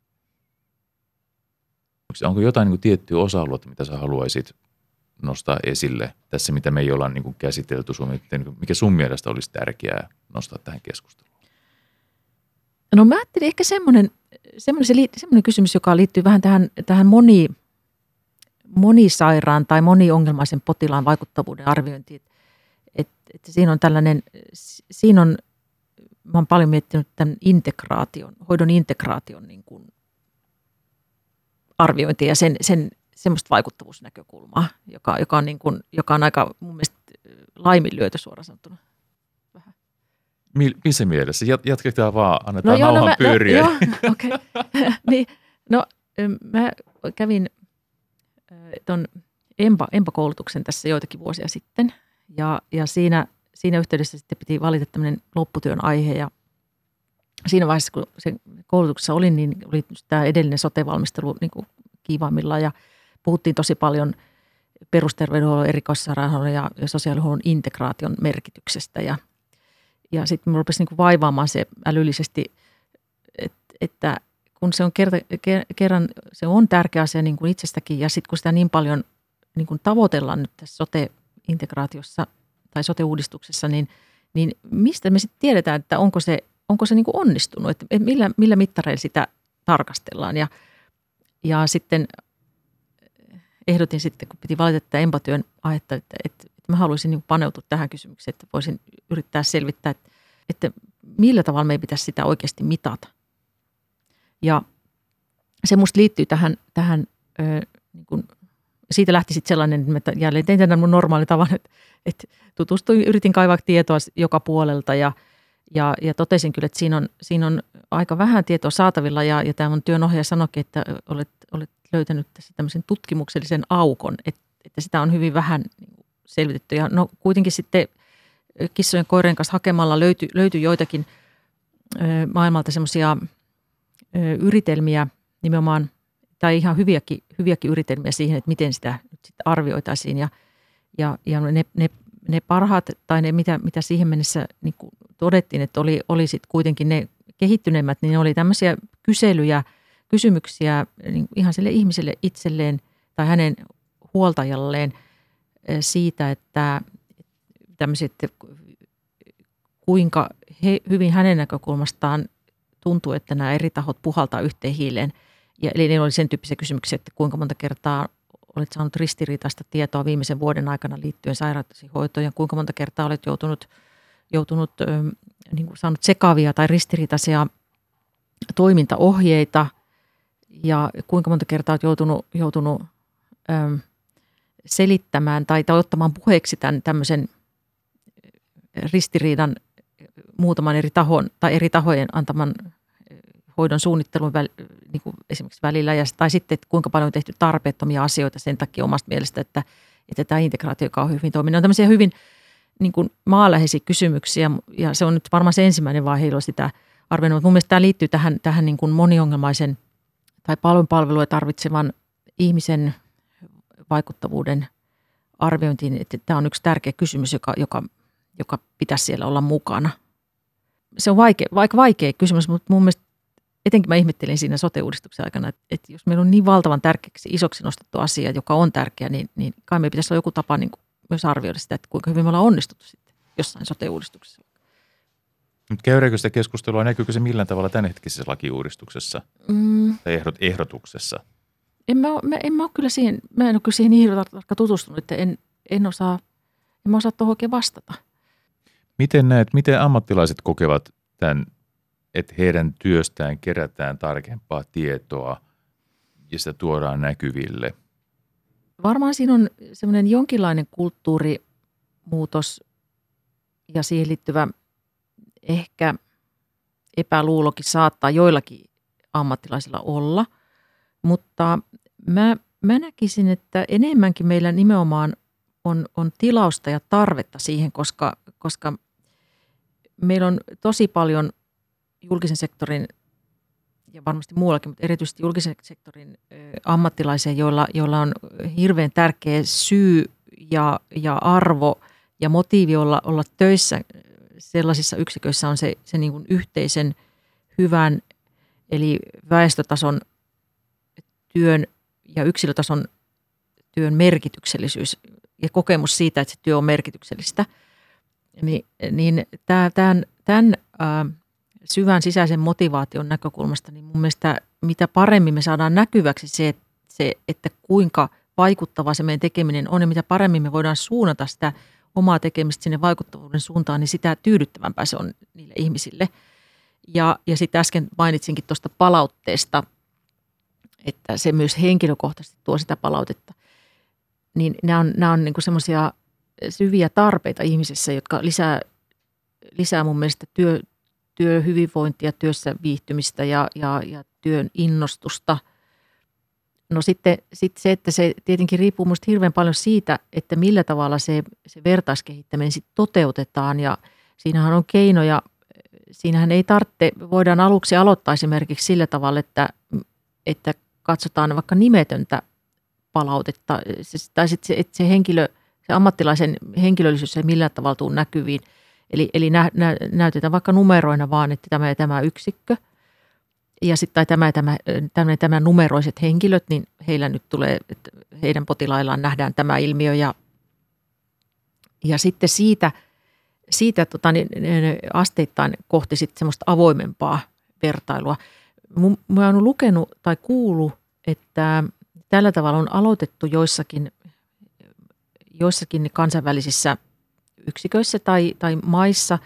Onko jotain niin tiettyä osa-aluetta, mitä sä haluaisit nostaa esille tässä, mitä me ei olla niin kuin käsitelty, mikä sun mielestä olisi tärkeää nostaa tähän keskusteluun? No mä ajattelin ehkä semmoinen, semmoinen, se, semmoinen kysymys, joka liittyy vähän tähän, tähän moni, monisairaan tai moniongelmaisen potilaan vaikuttavuuden arviointiin. Että et siinä on tällainen, siinä on, mä oon paljon miettinyt tämän integraation, hoidon integraation niin kuin arviointia ja sen, sen semmoista vaikuttavuusnäkökulmaa, joka, joka, on niin kuin, joka on aika mun mielestä laiminlyöty suoraan sanottuna. Vähän. Missä mielessä? Jatketaan vaan, annetaan no joo, nauhan no, pyöriä. No, joo, okay. niin, no, mä kävin tuon EMPA, EMPA-koulutuksen tässä joitakin vuosia sitten ja, ja siinä, siinä yhteydessä sitten piti valita tämmöinen lopputyön aihe ja siinä vaiheessa, kun se koulutuksessa olin, niin oli tämä edellinen sote-valmistelu niin kuin kiivaimmillaan ja puhuttiin tosi paljon perusterveydenhuollon, erikoissairaanhoidon ja sosiaalihuollon integraation merkityksestä. Ja, ja sitten minulla rupesi niin kuin vaivaamaan se älyllisesti, että, että kun se on kerta, kerran, se on tärkeä asia niin kuin itsestäkin ja sitten kun sitä niin paljon niin tavoitellaan nyt tässä sote-integraatiossa tai sote-uudistuksessa, niin, niin mistä me sitten tiedetään, että onko se onko se niin kuin onnistunut, että millä, millä mittareilla sitä tarkastellaan. Ja, ja sitten ehdotin sitten, kun piti valita tätä empatyön aihetta, että, että, että mä haluaisin niin paneutua tähän kysymykseen, että voisin yrittää selvittää, että, että millä tavalla me ei pitäisi sitä oikeasti mitata. Ja se musta liittyy tähän, tähän ö, niin kuin, siitä lähti sitten sellainen, että jälleen tein tämän mun normaali tavan, että, että tutustuin, yritin kaivaa tietoa joka puolelta ja – ja, ja totesin kyllä, että siinä on, siinä on aika vähän tietoa saatavilla ja, ja tämä mun työnohjaaja sanoikin, että olet, olet löytänyt tässä tämmöisen tutkimuksellisen aukon, että, että sitä on hyvin vähän selvitetty. Ja no kuitenkin sitten kissojen koirien kanssa hakemalla löytyi, löytyi joitakin ö, maailmalta semmoisia yritelmiä nimenomaan, tai ihan hyviäkin, hyviäkin yritelmiä siihen, että miten sitä nyt sitten arvioitaisiin. Ja, ja, ja ne, ne, ne parhaat, tai ne mitä, mitä siihen mennessä niin todettiin, että oli, oli sit kuitenkin ne kehittyneimmät, niin ne oli tämmöisiä kyselyjä, kysymyksiä niin ihan sille ihmiselle itselleen tai hänen huoltajalleen eh, siitä, että tämmöiset, kuinka he, hyvin hänen näkökulmastaan tuntuu, että nämä eri tahot puhaltaa yhteen hiileen. Ja, eli ne oli sen tyyppisiä kysymyksiä, että kuinka monta kertaa olet saanut ristiriitaista tietoa viimeisen vuoden aikana liittyen sairauttasi hoitoon ja kuinka monta kertaa olet joutunut – joutunut niin kuin saanut sekavia tai ristiriitaisia toimintaohjeita? Ja kuinka monta kertaa olet joutunut, joutunut selittämään tai, tai ottamaan puheeksi tämän tämmöisen ristiriidan muutaman eri tahon tai eri tahojen antaman hoidon suunnittelun väl, niin kuin esimerkiksi välillä, ja, tai sitten, että kuinka paljon on tehty tarpeettomia asioita sen takia omasta mielestä, että, että tämä integraatio, joka on hyvin toiminut, on tämmöisiä hyvin niin kuin maaläheisiä kysymyksiä ja se on nyt varmaan se ensimmäinen vaihe, jolloin sitä. Mutta mun mielestä tämä liittyy tähän, tähän niin kuin moniongelmaisen tai paljon palvelua tarvitsevan ihmisen vaikuttavuuden arviointiin, että tämä on yksi tärkeä kysymys, joka, joka, joka pitäisi siellä olla mukana. Se on vaikea, vaikka vaikea kysymys, mutta mun mielestä etenkin mä ihmettelin siinä sote-uudistuksen aikana, että, että jos meillä on niin valtavan tärkeäksi isoksi nostettu asia, joka on tärkeä, niin, niin kai meillä pitäisi olla joku tapa niin kuin myös arvioida sitä, että kuinka hyvin me ollaan onnistuttu sitten jossain sote-uudistuksessa. Nyt käydäänkö sitä keskustelua, näkyykö se millään tavalla tämänhetkisessä lakiuudistuksessa mm. tai ehdot, ehdotuksessa? En mä, mä, en mä ole kyllä siihen, mä en ole kyllä siihen niin tarkka tutustunut, että en, en osaa, en mä osaa tuohon oikein vastata. Miten näet, miten ammattilaiset kokevat tämän, että heidän työstään kerätään tarkempaa tietoa ja sitä tuodaan näkyville? Varmaan siinä on semmoinen jonkinlainen kulttuurimuutos ja siihen liittyvä ehkä epäluulokin saattaa joillakin ammattilaisilla olla, mutta mä, mä näkisin, että enemmänkin meillä nimenomaan on, on tilausta ja tarvetta siihen, koska, koska meillä on tosi paljon julkisen sektorin ja varmasti muuallakin, mutta erityisesti julkisen sektorin ammattilaisia, joilla, joilla on hirveän tärkeä syy ja, ja arvo ja motiivi olla, olla töissä sellaisissa yksiköissä on se, se niin kuin yhteisen hyvän, eli väestötason työn ja yksilötason työn merkityksellisyys ja kokemus siitä, että se työ on merkityksellistä, niin, niin tämän, tämän syvän sisäisen motivaation näkökulmasta, niin mun mielestä mitä paremmin me saadaan näkyväksi se, se, että kuinka vaikuttava se meidän tekeminen on ja mitä paremmin me voidaan suunnata sitä omaa tekemistä sinne vaikuttavuuden suuntaan, niin sitä tyydyttävämpää se on niille ihmisille. Ja, ja sitten äsken mainitsinkin tuosta palautteesta, että se myös henkilökohtaisesti tuo sitä palautetta. Niin nämä on, nämä on niin semmoisia syviä tarpeita ihmisessä, jotka lisää, lisää mun mielestä työ, työhyvinvointia, työssä viihtymistä ja, ja, ja työn innostusta. No sitten, sitten se, että se tietenkin riippuu minusta hirveän paljon siitä, että millä tavalla se, se vertaiskehittäminen sitten toteutetaan. Ja siinähän on keinoja, siinähän ei tarvitse, voidaan aluksi aloittaa esimerkiksi sillä tavalla, että, että katsotaan vaikka nimetöntä palautetta. Tai sitten se, että se henkilö, se ammattilaisen henkilöllisyys ei millään tavalla tule näkyviin – Eli, eli nä, nä, näytetään vaikka numeroina vaan, että tämä ja tämä yksikkö ja sitten tai tämä, tämä, tämä, tämä numeroiset henkilöt, niin heillä nyt tulee, että heidän potilaillaan nähdään tämä ilmiö ja, ja sitten siitä, siitä tota, niin, asteittain kohti sitten semmoista avoimempaa vertailua. Mä oon lukenut tai kuullut, että tällä tavalla on aloitettu joissakin, joissakin kansainvälisissä yksiköissä tai, tai maissa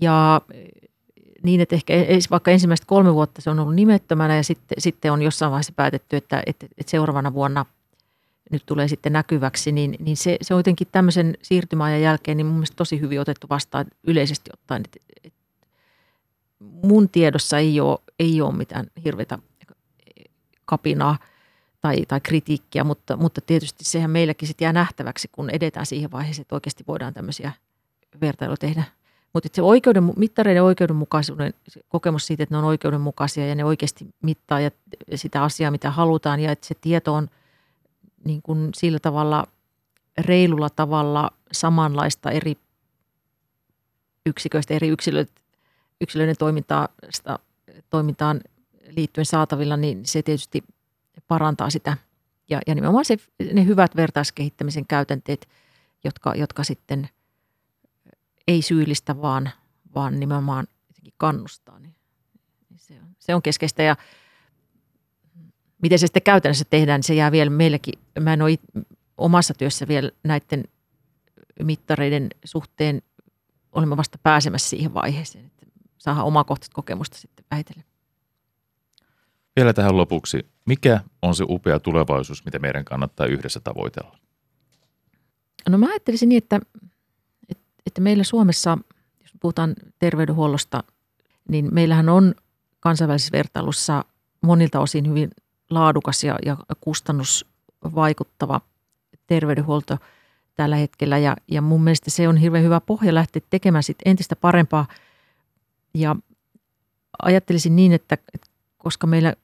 ja niin, että ehkä vaikka ensimmäistä kolme vuotta se on ollut nimettömänä ja sitten, sitten on jossain vaiheessa päätetty, että, että, että seuraavana vuonna nyt tulee sitten näkyväksi, niin, niin se, se on jotenkin tämmöisen siirtymäajan jälkeen niin mun mielestä tosi hyvin otettu vastaan yleisesti ottaen. Että, että mun tiedossa ei ole, ei ole mitään hirveätä kapinaa – tai, tai kritiikkiä, mutta, mutta tietysti sehän meilläkin sitten jää nähtäväksi, kun edetään siihen vaiheeseen, että oikeasti voidaan tämmöisiä vertailuja tehdä. Mutta se oikeuden, mittareiden oikeudenmukaisuuden kokemus siitä, että ne on oikeudenmukaisia ja ne oikeasti mittaa ja sitä asiaa, mitä halutaan ja että se tieto on niin kuin sillä tavalla reilulla tavalla samanlaista eri yksiköistä, eri yksilöiden, yksilöiden toimintaan liittyen saatavilla, niin se tietysti parantaa sitä. Ja, ja nimenomaan se, ne hyvät vertaiskehittämisen käytänteet, jotka, jotka sitten ei syyllistä, vaan, vaan nimenomaan kannustaa, niin, se, on, se on keskeistä. Ja miten se sitten käytännössä tehdään, niin se jää vielä meillekin. Mä en ole omassa työssä vielä näiden mittareiden suhteen, olemme vasta pääsemässä siihen vaiheeseen, että saadaan omakohtaista kokemusta sitten vähitellen. Vielä tähän lopuksi. Mikä on se upea tulevaisuus, mitä meidän kannattaa yhdessä tavoitella? No mä ajattelisin niin, että, että meillä Suomessa, jos puhutaan terveydenhuollosta, niin meillähän on kansainvälisessä vertailussa monilta osin hyvin laadukas ja, ja kustannusvaikuttava terveydenhuolto tällä hetkellä. Ja, ja mun mielestä se on hirveän hyvä pohja lähteä tekemään sit entistä parempaa. Ja ajattelisin niin, että koska meillä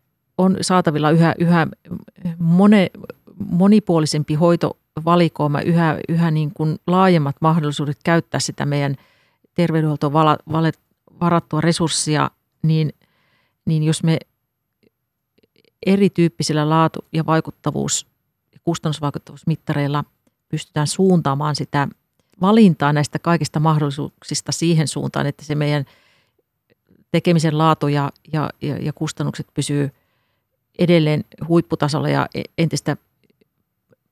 on saatavilla yhä, yhä mone, monipuolisempi hoitovalikoima, yhä, yhä niin kuin laajemmat mahdollisuudet käyttää sitä meidän terveydenhuoltoon varattua resurssia, niin, niin jos me erityyppisillä laatu- ja vaikuttavuus- ja kustannusvaikuttavuusmittareilla pystytään suuntaamaan sitä valintaa näistä kaikista mahdollisuuksista siihen suuntaan, että se meidän tekemisen laatu ja, ja, ja, ja kustannukset pysyy edelleen huipputasolla ja e, entistä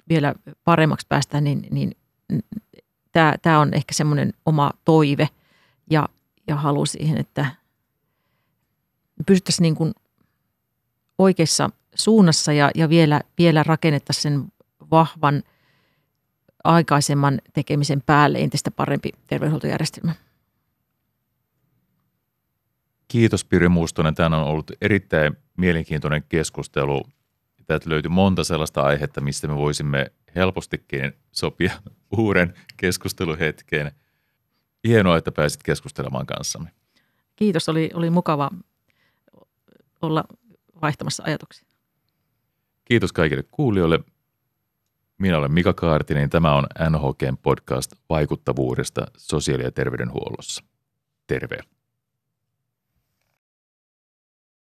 vielä paremmaksi päästä, niin, niin tämä, on ehkä semmoinen oma toive ja, ja halu siihen, että pystyttäisiin niin kuin oikeassa suunnassa ja, ja vielä, vielä rakennettaisiin sen vahvan aikaisemman tekemisen päälle entistä parempi terveydenhuoltojärjestelmä. Kiitos Pirjo Mustonen. Tämä on ollut erittäin mielenkiintoinen keskustelu. Täältä löytyi monta sellaista aihetta, mistä me voisimme helpostikin sopia uuden keskusteluhetkeen. Hienoa, että pääsit keskustelemaan kanssamme. Kiitos, oli, oli mukava olla vaihtamassa ajatuksia. Kiitos kaikille kuulijoille. Minä olen Mika Kaartinen. Tämä on NHK podcast vaikuttavuudesta sosiaali- ja terveydenhuollossa. Terve.